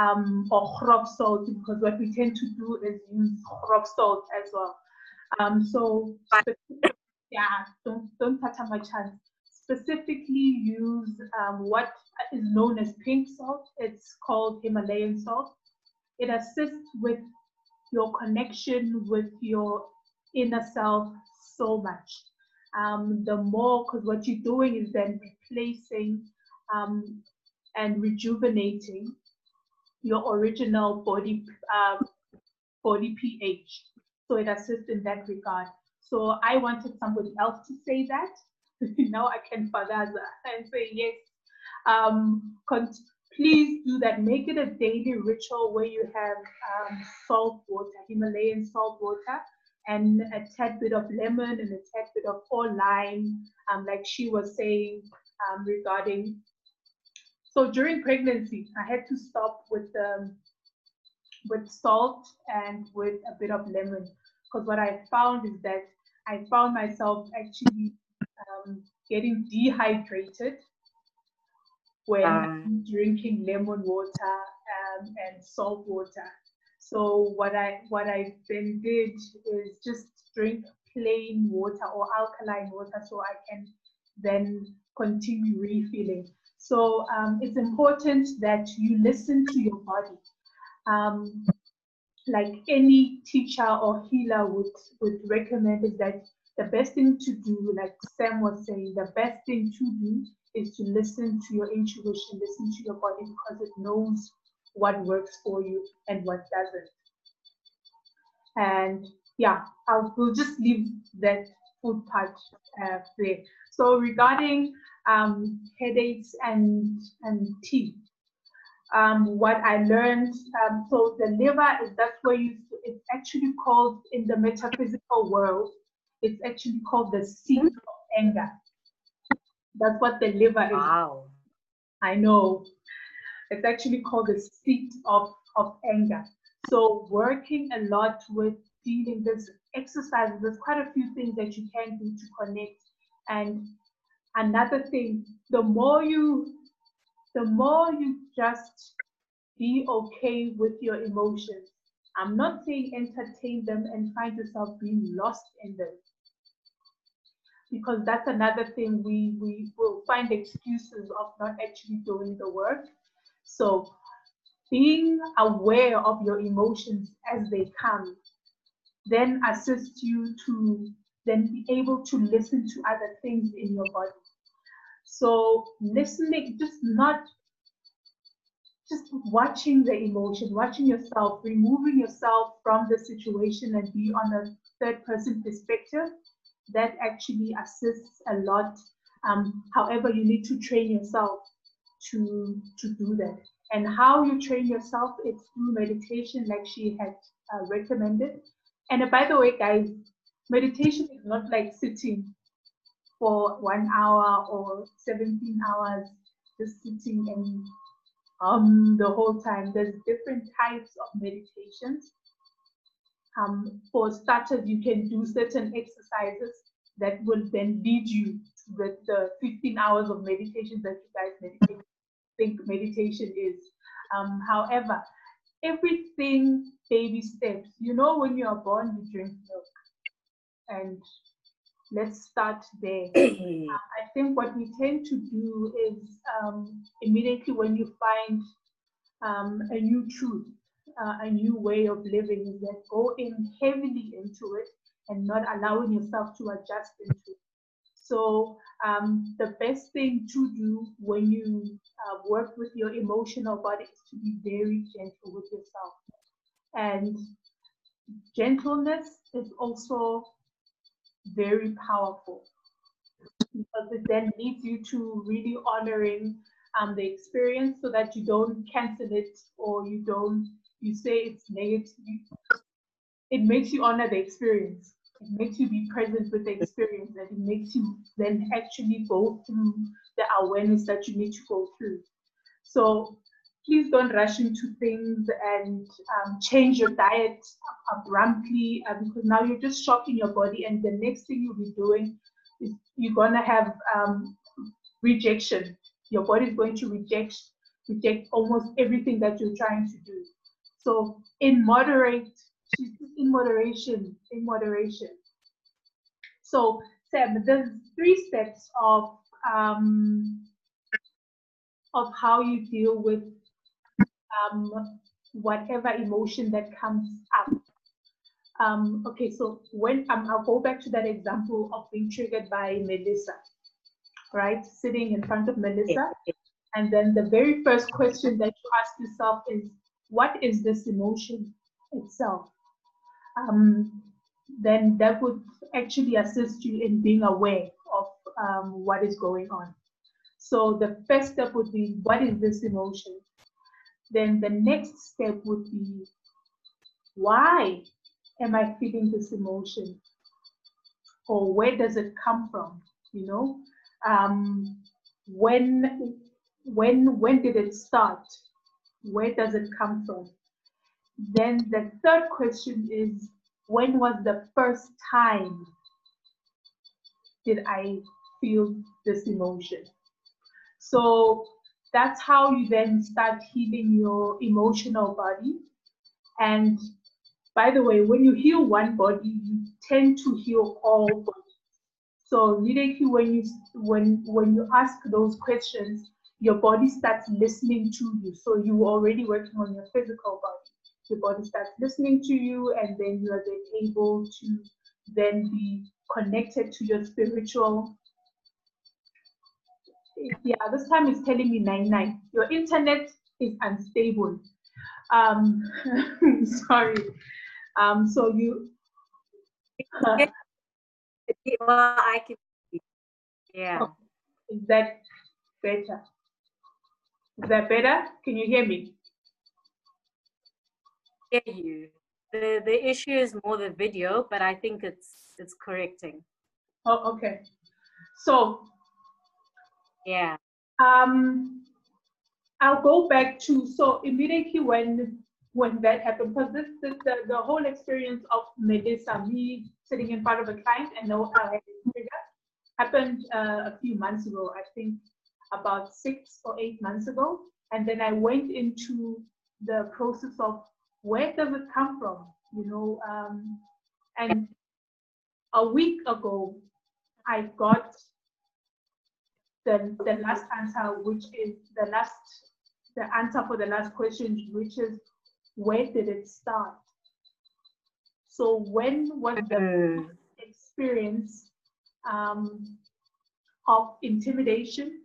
um, or chrop salt, because what we tend to do is use chrop salt as well. Um, so, yeah, don't, don't touch on my chance. Specifically use um, what is known as pink salt. It's called Himalayan salt. It assists with your connection with your inner self so much. Um, the more, because what you're doing is then replacing um, and rejuvenating your original body um, body pH. So it assists in that regard. So I wanted somebody else to say that. now I can fadaza and say yes. Um, please do that. Make it a daily ritual where you have um, salt water, Himalayan salt water, and a tad bit of lemon and a tad bit of all lime, um, like she was saying um, regarding. So during pregnancy, I had to stop with um, with salt and with a bit of lemon because what I found is that I found myself actually um, getting dehydrated when um, drinking lemon water um, and salt water. So what I what I then did is just drink plain water or alkaline water so I can then continue refilling. So um, it's important that you listen to your body. Um, like any teacher or healer would, would recommend is that the best thing to do, like Sam was saying, the best thing to do is to listen to your intuition, listen to your body because it knows what works for you and what doesn't. And yeah, I'll we'll just leave that food part uh, there. So regarding um, headaches and and teeth, um, what I learned, um, so the liver is that's where you. It's actually called in the metaphysical world. It's actually called the seat of anger. That's what the liver is. Wow. I know. It's actually called the seat of, of anger. So working a lot with dealing this exercises, there's quite a few things that you can do to connect. And another thing, the more you the more you just be okay with your emotions. I'm not saying entertain them and find yourself being lost in them because that's another thing we, we will find excuses of not actually doing the work. So being aware of your emotions as they come then assists you to then be able to listen to other things in your body. So listening, just not just watching the emotion, watching yourself, removing yourself from the situation and be on a third person perspective that actually assists a lot. Um, however, you need to train yourself to, to do that. And how you train yourself, it's through meditation, like she had uh, recommended. And uh, by the way, guys, meditation is not like sitting for one hour or 17 hours, just sitting and um the whole time. There's different types of meditations. Um, for starters, you can do certain exercises that will then lead you to the, the 15 hours of meditation that you guys meditate, think meditation is. Um, however, everything baby steps. You know, when you are born, you drink milk. And let's start there. uh, I think what we tend to do is um, immediately when you find um, a new truth, uh, a new way of living, is that go in heavily into it and not allowing yourself to adjust into it. So um, the best thing to do when you uh, work with your emotional body is to be very gentle with yourself. And gentleness is also very powerful. Because it then leads you to really honoring um, the experience so that you don't cancel it or you don't you say it's negative. It makes you honor the experience. It makes you be present with the experience and it makes you then actually go through the awareness that you need to go through. So please don't rush into things and um, change your diet abruptly uh, because now you're just shocking your body and the next thing you'll be doing is you're going to have um, rejection. Your body is going to reject reject almost everything that you're trying to do. So in moderate in moderation, in moderation. So, Sam, there's three steps of um, of how you deal with um, whatever emotion that comes up. Um, okay, so when um, I'll go back to that example of being triggered by Melissa, right? Sitting in front of Melissa, and then the very first question that you ask yourself is, what is this emotion itself? um, then that would actually assist you in being aware of um, what is going on. So the first step would be, what is this emotion? Then the next step would be, why am I feeling this emotion? Or where does it come from? You know, um, when, when, when did it start? Where does it come from? Then the third question is, when was the first time did I feel this emotion? So that's how you then start healing your emotional body. And by the way, when you heal one body, you tend to heal all bodies. So immediately when you when when you ask those questions, your body starts listening to you. So you are already working on your physical body your body starts listening to you and then you are then able to then be connected to your spiritual. Yeah, this time it's telling me nine nine. Your internet is unstable. Um, sorry. Um, so you. Uh, well, I can. Yeah. Oh, is that better? Is that better? Can you hear me? Hear you. The the issue is more the video, but I think it's it's correcting. Oh, okay. So. Yeah. Um, I'll go back to so immediately when when that happened because this, this the, the whole experience of Melissa, me sitting in front of a client and no uh, happened uh, a few months ago. I think about six or eight months ago, and then I went into the process of where does it come from, you know, um, and a week ago I got the the last answer, which is the last the answer for the last question, which is where did it start? So when was the mm. experience um, of intimidation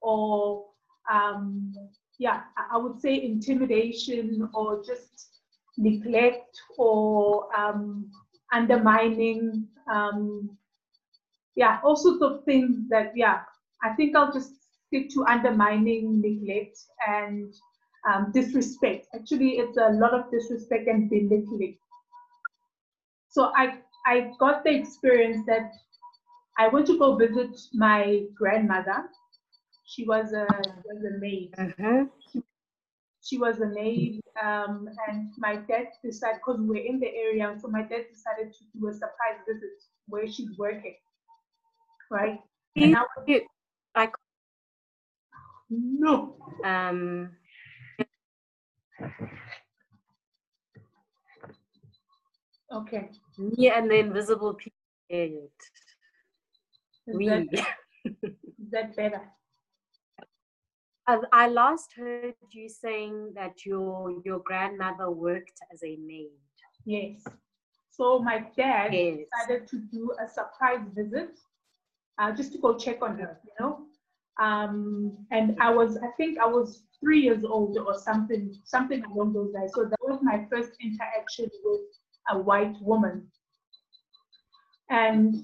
or um, yeah, I would say intimidation or just neglect or um, undermining, um, yeah, all sorts of things that, yeah, I think I'll just stick to undermining, neglect, and um, disrespect. Actually, it's a lot of disrespect and belittling. So I, I got the experience that I went to go visit my grandmother. She was a, was a maid. Uh-huh. She, she, was a maid, um, and my dad decided, because we are in the area, so my dad decided to do a surprise visit where she's working. Right? And I, I no. Um, okay. Me and the invisible period. Is we. That, that better? I last heard you saying that your your grandmother worked as a maid. Yes. So my dad yes. decided to do a surprise visit, uh, just to go check on her. You know, um, and I was, I think I was three years old or something, something along those lines. So that was my first interaction with a white woman. And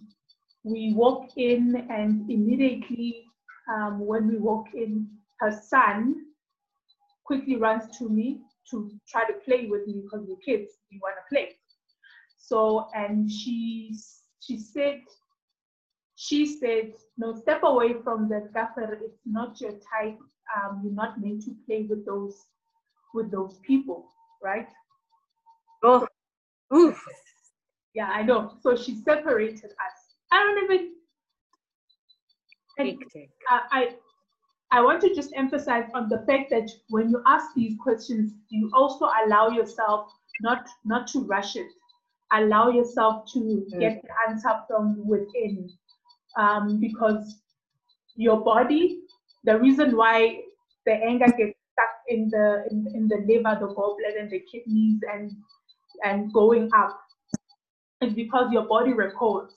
we walk in, and immediately um, when we walk in, her son quickly runs to me to try to play with me because we're kids, we want to play. So, and she she said she said, no, step away from that gaffer. It's not your type. Um, you're not meant to play with those with those people, right? Oh, oof. Yeah, I know. So she separated us. I don't even. And I, I I want to just emphasize on the fact that when you ask these questions, you also allow yourself not not to rush it. Allow yourself to mm. get the answer from within um, because your body, the reason why the anger gets stuck in the in, in the liver, the gallbladder, and the kidneys, and and going up, is because your body records.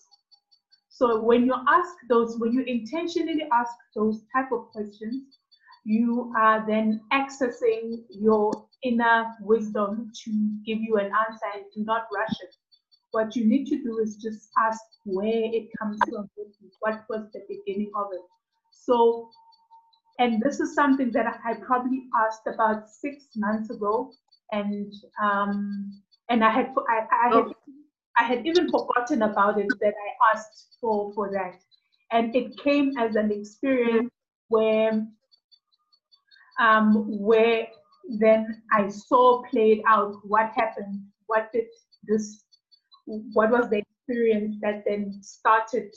So when you ask those, when you intentionally ask those type of questions, you are then accessing your inner wisdom to give you an answer and do not rush it. What you need to do is just ask where it comes from, what was the beginning of it. So, and this is something that I probably asked about six months ago, and um, and I had I, I had I had even forgotten about it that I asked for for that, and it came as an experience where um, where then I saw played out what happened, what did this what was the experience that then started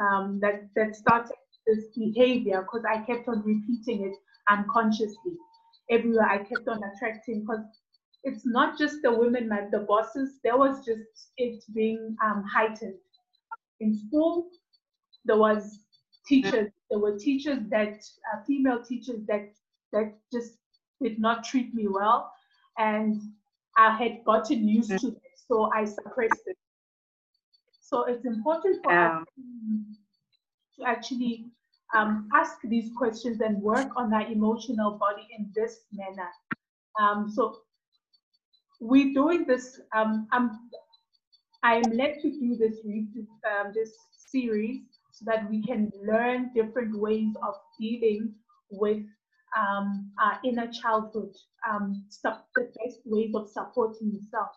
um, that that started this behavior? Because I kept on repeating it unconsciously. Everywhere I kept on attracting because it's not just the women like the bosses. There was just it being um, heightened. In school there was teachers there were teachers that uh, female teachers that that just did not treat me well. And I had gotten used to so I suppressed it. So it's important for us to, to actually um, ask these questions and work on our emotional body in this manner. Um, so we're doing this. Um, I'm I am led to do this um, this series so that we can learn different ways of dealing with um, our inner childhood, um, the best ways of supporting yourself.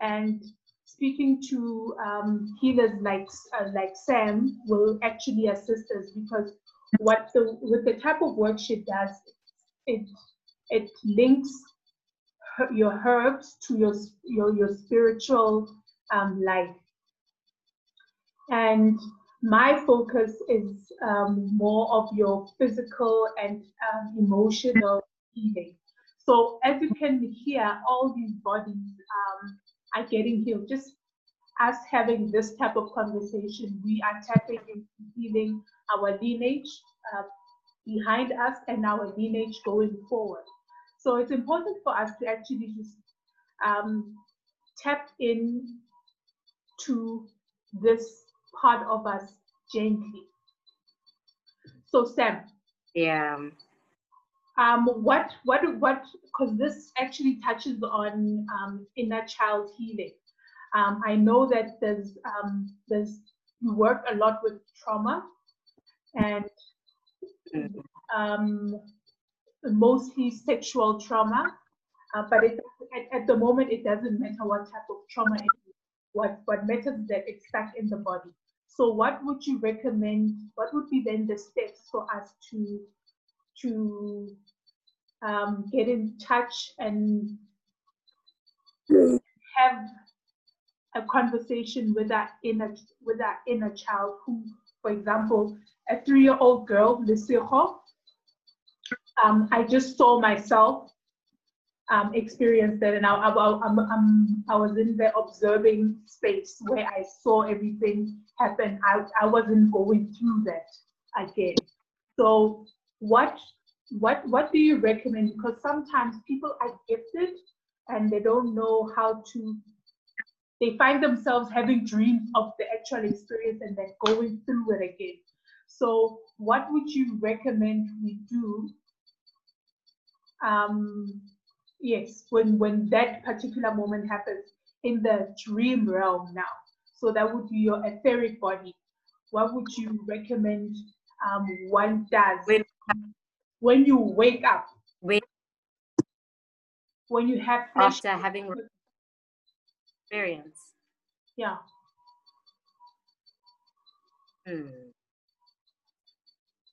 And speaking to um, healers like uh, like Sam will actually assist us because what the with the type of work she does, it it links her, your herbs to your your your spiritual um, life. And my focus is um, more of your physical and um, emotional healing. So as you can hear, all these bodies um, are getting healed. Just us having this type of conversation, we are tapping into healing our lineage uh, behind us and our lineage going forward. So it's important for us to actually just um, tap in to this part of us gently. So Sam. Yeah. Um, what what what because this actually touches on um, inner child healing. Um, I know that there's um, there's you work a lot with trauma and um, mostly sexual trauma, uh, but it, at, at the moment it doesn't matter what type of trauma it is. What what matters is that it's stuck in the body. So what would you recommend? What would be then the steps for us to to um, get in touch and have a conversation with that inner with that inner child who, for example, a three-year-old girl, Lesego, um, I just saw myself um, experience that, and I, I, I, I was in the observing space where I saw everything happen. I, I wasn't going through that again. So, what what what do you recommend? Because sometimes people are gifted and they don't know how to. They find themselves having dreams of the actual experience and then going through it again. So, what would you recommend we do um, yes, when when that particular moment happens in the dream realm now. So that would be your etheric body. What would you recommend um, one does when, when you wake up? When, when you have after having experience. Yeah. Hmm.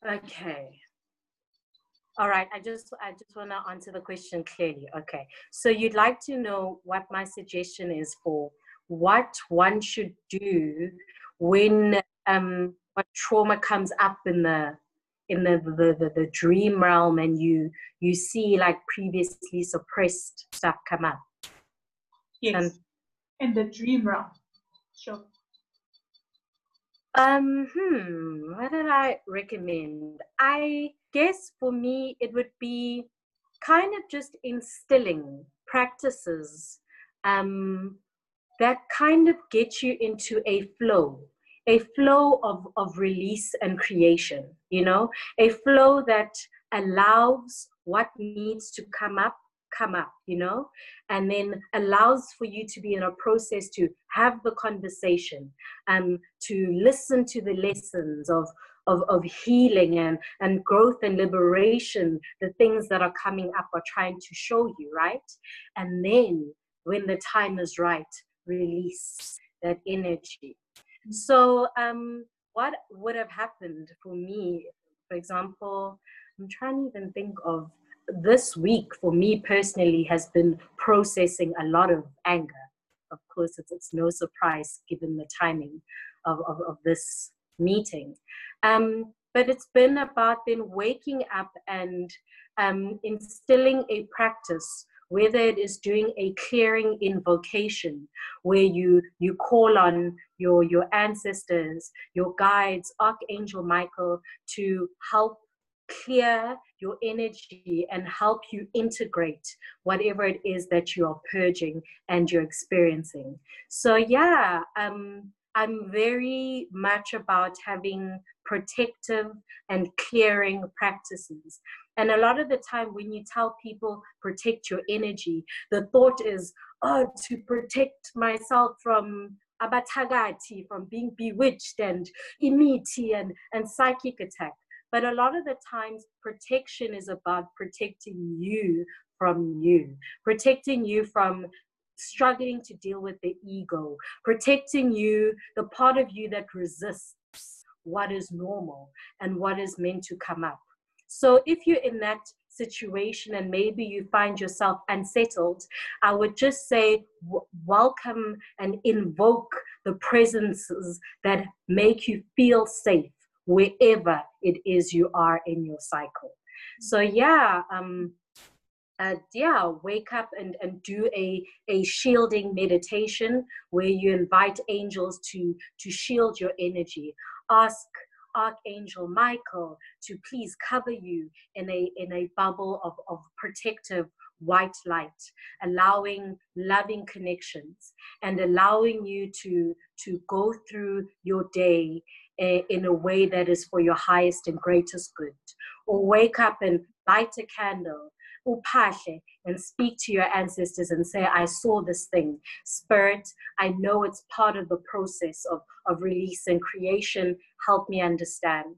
Okay. All right, I just I just want to answer the question clearly. Okay, so you'd like to know what my suggestion is for what one should do when um what trauma comes up in the in the the, the, the dream realm and you you see like previously suppressed stuff come up. Yes, um, in the dream realm. Sure. Um, hmm, what did I recommend? I guess for me, it would be kind of just instilling practices um, that kind of get you into a flow, a flow of, of release and creation, you know, a flow that allows what needs to come up come up, you know, and then allows for you to be in a process to have the conversation, um, to listen to the lessons of of, of healing and, and growth and liberation, the things that are coming up are trying to show you, right? And then when the time is right, release that energy. So, um, what would have happened for me, for example, I'm trying to even think of this week for me personally has been processing a lot of anger. Of course, it's, it's no surprise given the timing of, of, of this meeting. Um, but it's been about then waking up and um, instilling a practice whether it is doing a clearing invocation where you you call on your your ancestors your guides archangel michael to help clear your energy and help you integrate whatever it is that you are purging and you're experiencing. So, yeah, um, I'm very much about having protective and clearing practices. And a lot of the time, when you tell people protect your energy, the thought is, oh, to protect myself from abathakathi, from being bewitched and imiti and, and psychic attack. But a lot of the times, protection is about protecting you from you, protecting you from struggling to deal with the ego, protecting you, the part of you that resists what is normal and what is meant to come up. So if you're in that situation and maybe you find yourself unsettled, I would just say w- welcome and invoke the presences that make you feel safe wherever it is you are in your cycle. So yeah, um, uh, yeah, wake up and, and do a, a shielding meditation where you invite angels to, to shield your energy. Ask Archangel Michael to please cover you in a, in a bubble of, of protective white light, allowing loving connections and allowing you to, to go through your day uh, in a way that is for your highest and greatest good. Or wake up and light a candle upahle and speak to your ancestors and say, I saw this thing. Spirit, I know it's part of the process of, of release and creation. Help me understand.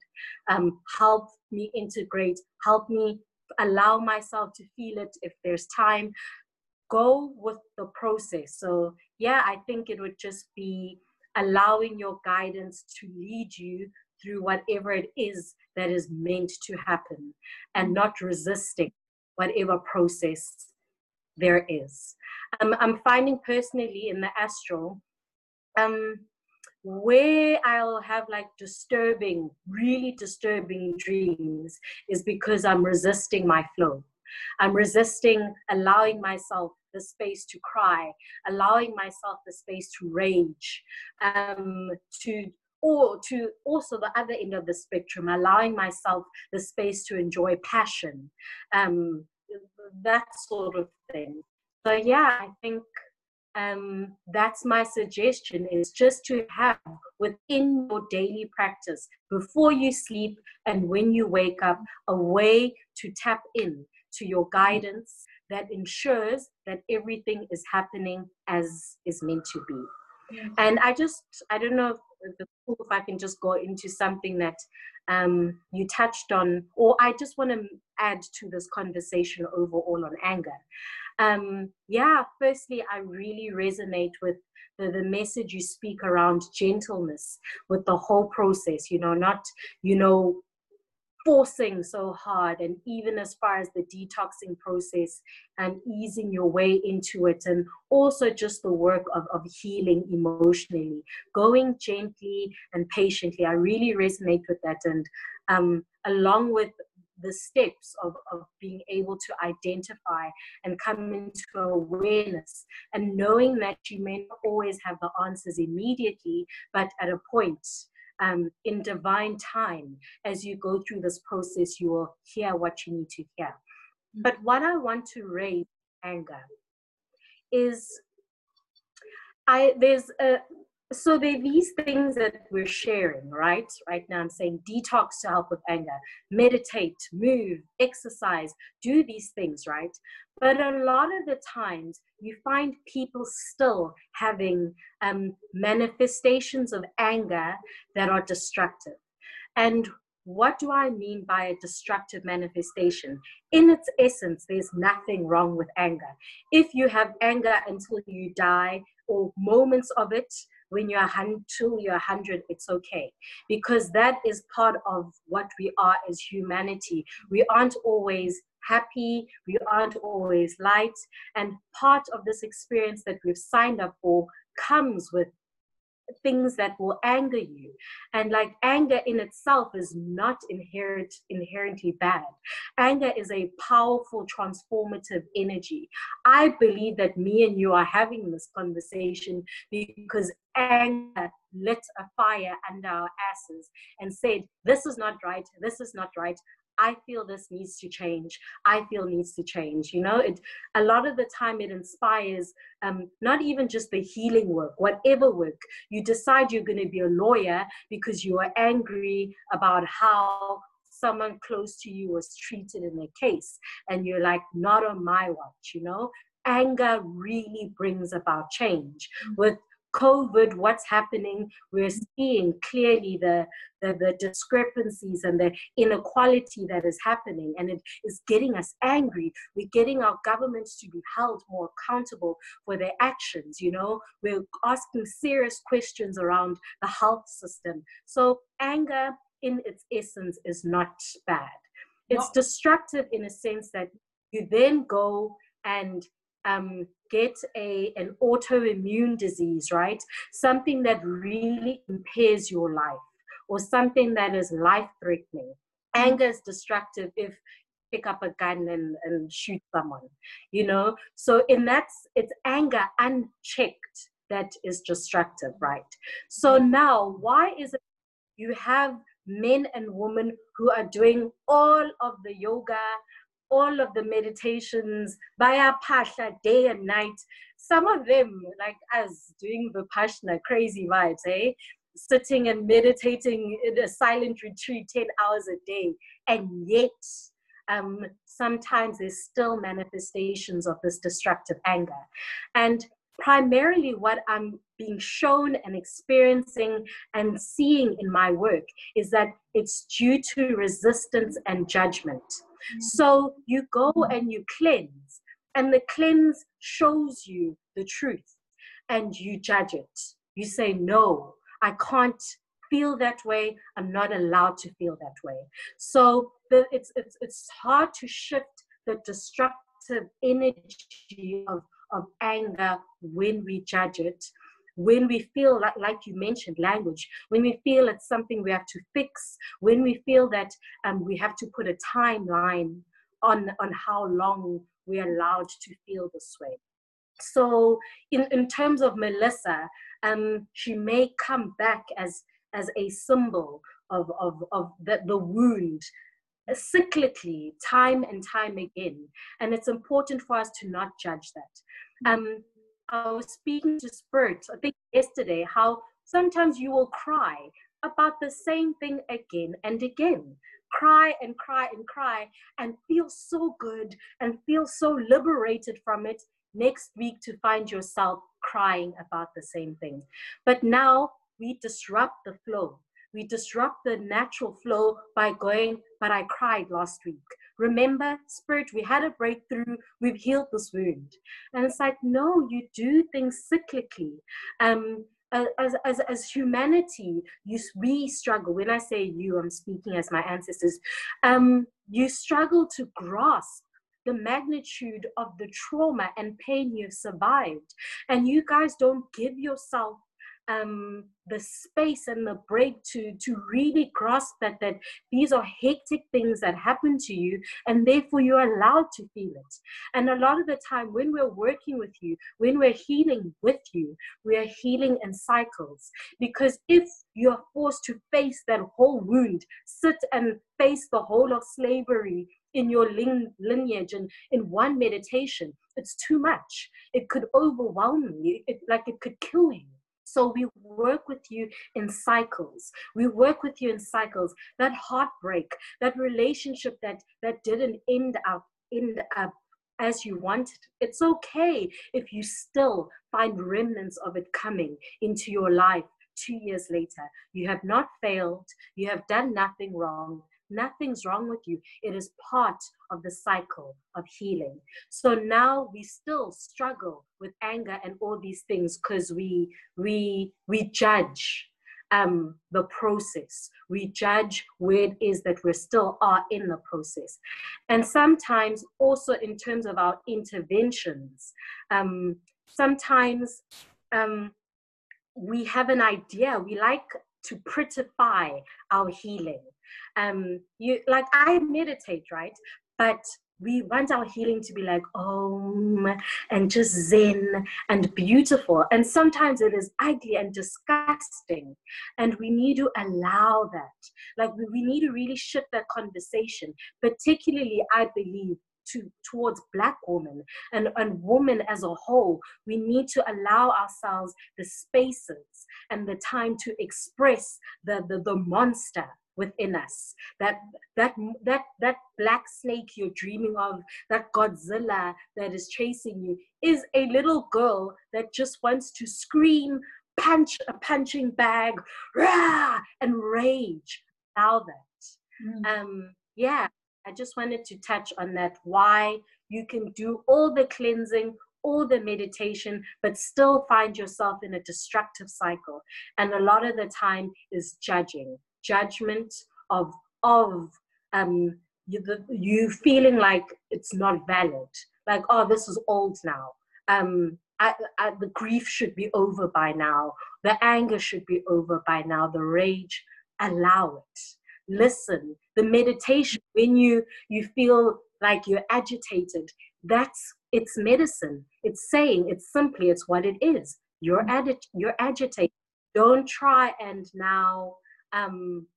Um, help me integrate. Help me allow myself to feel it if there's time. Go with the process. So, yeah, I think it would just be allowing your guidance to lead you through whatever it is that is meant to happen and not resisting whatever process there is. Um, I'm finding personally in the astral, um, where I'll have like disturbing, really disturbing dreams is because I'm resisting my flow. I'm resisting allowing myself the space to cry, allowing myself the space to rage, um, to or to also the other end of the spectrum, allowing myself the space to enjoy passion, um, that sort of thing. So yeah, I think um, that's my suggestion is just to have within your daily practice before you sleep and when you wake up a way to tap in to your guidance that ensures that everything is happening as is meant to be. And I just, I don't know if, if I can just go into something that um, you touched on, or I just want to add to this conversation overall on anger. Um, yeah, firstly, I really resonate with the, the message you speak around gentleness with the whole process, you know, not, you know, forcing so hard and even as far as the detoxing process and easing your way into it and also just the work of, of healing emotionally. Going gently and patiently i really resonate with that. And um, along with the steps of, of being able to identify and come into awareness and knowing that you may not always have the answers immediately but at a point um, in divine time, as you go through this process, you will hear what you need to hear. Mm-hmm. But what I want to raise anger is I there's a so there are these things that we're sharing, right? Right now I'm saying detox to help with anger, meditate, move, exercise, do these things, right? But a lot of the times you find people still having um, manifestations of anger that are destructive. And what do I mean by a destructive manifestation? In its essence, there's nothing wrong with anger. If you have anger until you die, or moments of it, when you're until you're 100 it's okay. Because that is part of what we are as humanity. We aren't always happy we aren't always light and part of this experience that we've signed up for comes with things that will anger you. And like anger in itself is not inherent inherently bad. Anger is a powerful transformative energy. I believe that me and you are having this conversation because anger lit a fire under our asses and said this is not right. This is not right I feel this needs to change. I feel needs to change. You know, it a lot of the time it inspires um, not even just the healing work, whatever work. You decide you're going to be a lawyer because you are angry about how someone close to you was treated in a case, and you're like, not on my watch. You know, anger really brings about change. Mm. With COVID, what's happening, we're seeing clearly the, the, the, discrepancies and the inequality that is happening, and it is getting us angry. We're getting our governments to be held more accountable for their actions. You know, we're asking serious questions around the health system. So, anger in its essence is not bad. It's no. destructive in a sense that you then go and um, get a an autoimmune disease, right? Something that really impairs your life, or something that is life threatening. Anger is destructive if you pick up a gun and, and shoot someone, you know. So in that, it's anger unchecked that is destructive, right? So now, why is it you have men and women who are doing all of the yoga, all of the meditations, Baya Pasha day and night. Some of them, like us, doing the Pashna, crazy vibes, eh? Sitting and meditating in a silent retreat 10 hours a day. And yet, um, sometimes there's still manifestations of this destructive anger. And primarily, what I'm being shown and experiencing and seeing in my work is that it's due to resistance and judgment. Mm. So you go mm. and you cleanse, and the cleanse shows you the truth, and you judge it. You say, No, I can't feel that way. I'm not allowed to feel that way. So the, it's, it's, it's hard to shift the destructive energy of, of anger when we judge it when we feel like, like you mentioned language when we feel it's something we have to fix when we feel that um, we have to put a timeline on on how long we're allowed to feel this way. So in, in terms of melissa um, she may come back as as a symbol of of, of the, the wound cyclically time and time again. And it's important for us to not judge that. Um, I was speaking to Spirit, I think yesterday, how sometimes you will cry about the same thing again and again. Cry and cry and cry and feel so good and feel so liberated from it next week to find yourself crying about the same thing. But now we disrupt the flow. We disrupt the natural flow by going, but I cried last week. Remember, Spirit, we had a breakthrough, we've healed this wound. And it's like, no, you do things cyclically. Um, as, as, as humanity, you, we struggle. When I say you, I'm speaking as my ancestors. Um, you struggle to grasp the magnitude of the trauma and pain you've survived. And you guys don't give yourself um, the space and the break to to really grasp that that these are hectic things that happen to you and therefore you're allowed to feel it. And a lot of the time when we're working with you when we're healing with you we are healing in cycles. Because if you're forced to face that whole wound sit and face the whole of slavery in your lineage and in one meditation it's too much. It could overwhelm you. It like it could kill you so we work with you in cycles. We work with you in cycles. That heartbreak, that relationship that that didn't end up end up as you wanted. It's okay if you still find remnants of it coming into your life two years later. You have not failed. You have done nothing wrong. Nothing's wrong with you. It is part of the cycle of healing. So now we still struggle with anger and all these things because we we we judge um, the process. We judge where it is that we still are in the process. And sometimes also in terms of our interventions, um, sometimes um, we have an idea, we like to prettify our healing um you like i meditate right? But we want our healing to be like om and just zen and beautiful. And sometimes it is ugly and disgusting. And we need to allow that. Like we, we need to really shift that conversation particularly i believe to towards black women and, and women as a whole. We need to allow ourselves the spaces and the time to express the the, the monster within us that that that that black snake you're dreaming of that godzilla that is chasing you is a little girl that just wants to scream punch a punching bag rah, and rage allow that mm. um yeah i just wanted to touch on that why you can do all the cleansing all the meditation, but still find yourself in a destructive cycle. And a lot of the time is judging judgment of of um you, the, you feeling like it's not valid. Like oh this is old now. Um I, I, the grief should be over by now. The anger should be over by now. The rage allow it. Listen the meditation when you you feel like you're agitated that's it's medicine. It's saying it's simply it's what it is. You're mm-hmm. adi- you're agitated. Don't try and now um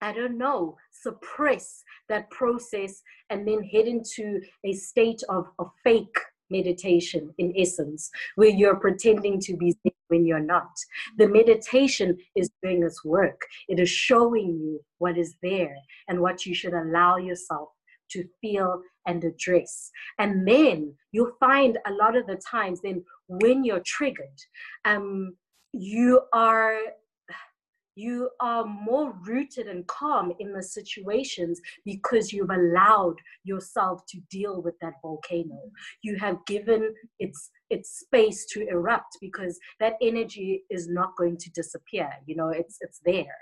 I don't know, suppress that process and then head into a state of, of fake meditation in essence, where you're pretending to be when you're not. The meditation is doing its work, it is showing you what is there and what you should allow yourself to feel and address. And then you'll find a lot of the times, then when you're triggered, um, you are you are more rooted and calm in the situations because you've allowed yourself to deal with that volcano. You have given its its space to erupt because that energy is not going to disappear you know it's it's there.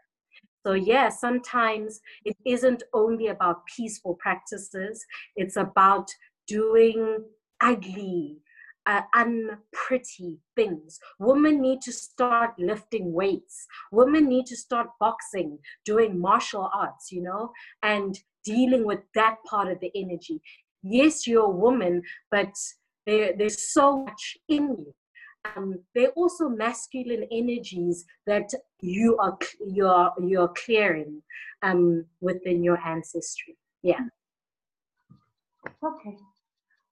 So yeah sometimes it isn't only about peaceful practices it's about doing ugly uh, unpretty things. Women need to start lifting weights. Women need to start boxing, doing martial arts, you know, and dealing with that part of the energy. Yes, you're a woman, but there, there's so much in you. Um, there are also masculine energies that you are you're you're clearing um, within your ancestry. Yeah. Okay.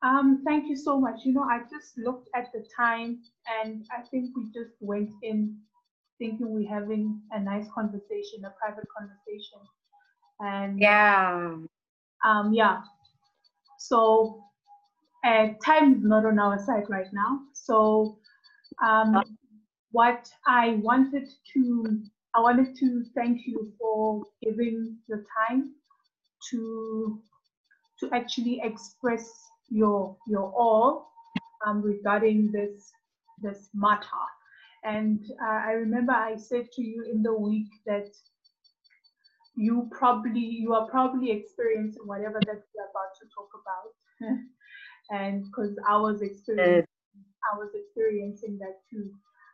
Um, thank you so much. You know, I just looked at the time and I think we just went in thinking we're having a nice conversation, a private conversation. And yeah. Um, yeah. So uh, time is not on our side right now. So um, what I wanted to I wanted to thank you for giving your time to to actually express your your all um, regarding this this matter. And uh, I remember I said to you in the week that you probably you are probably experiencing whatever that we're about to talk about, and because I was experiencing I was experiencing that too.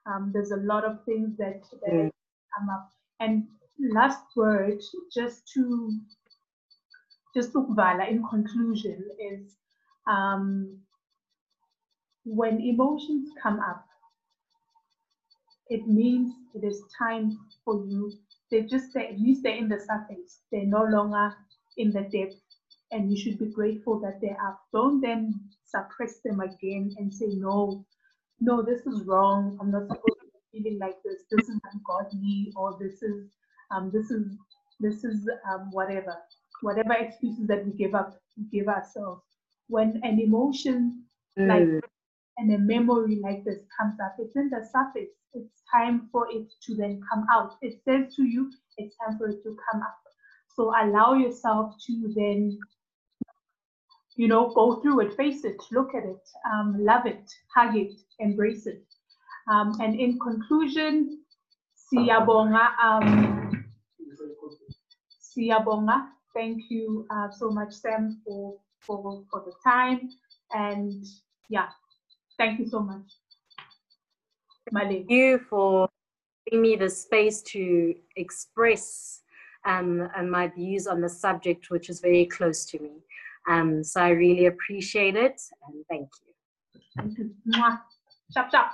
Um, there's a lot of things that that mm. come up. And last word, just to just to Vala in conclusion is um, when emotions come up, it means it is time for you. They just say, at least they're in the surface. They're no longer in the depth. And you should be grateful that they are. Don't then suppress them again and say, no, no, this is wrong. I'm not supposed to be feeling like this. This is ungodly, or this is, um, this is, this is um, whatever, whatever excuses that we give up, give ourselves when an emotion mm. like and a memory like this comes up, it's in the surface. It's time for it to then come out. It says to you, it's time for it to come up. So allow yourself to then, you know, go through it, face it, look at it, um, love it, hug it, embrace it. Um, and in conclusion, siyabonga, um, siyabonga. Thank you uh, so much, Sam, for for, for the time. And yeah, thank you so much. Thank you for giving me the space to express um, and my views on the subject, which is very close to me. Um, so I really appreciate it and thank you. Thank you. Mwah. Chop chop.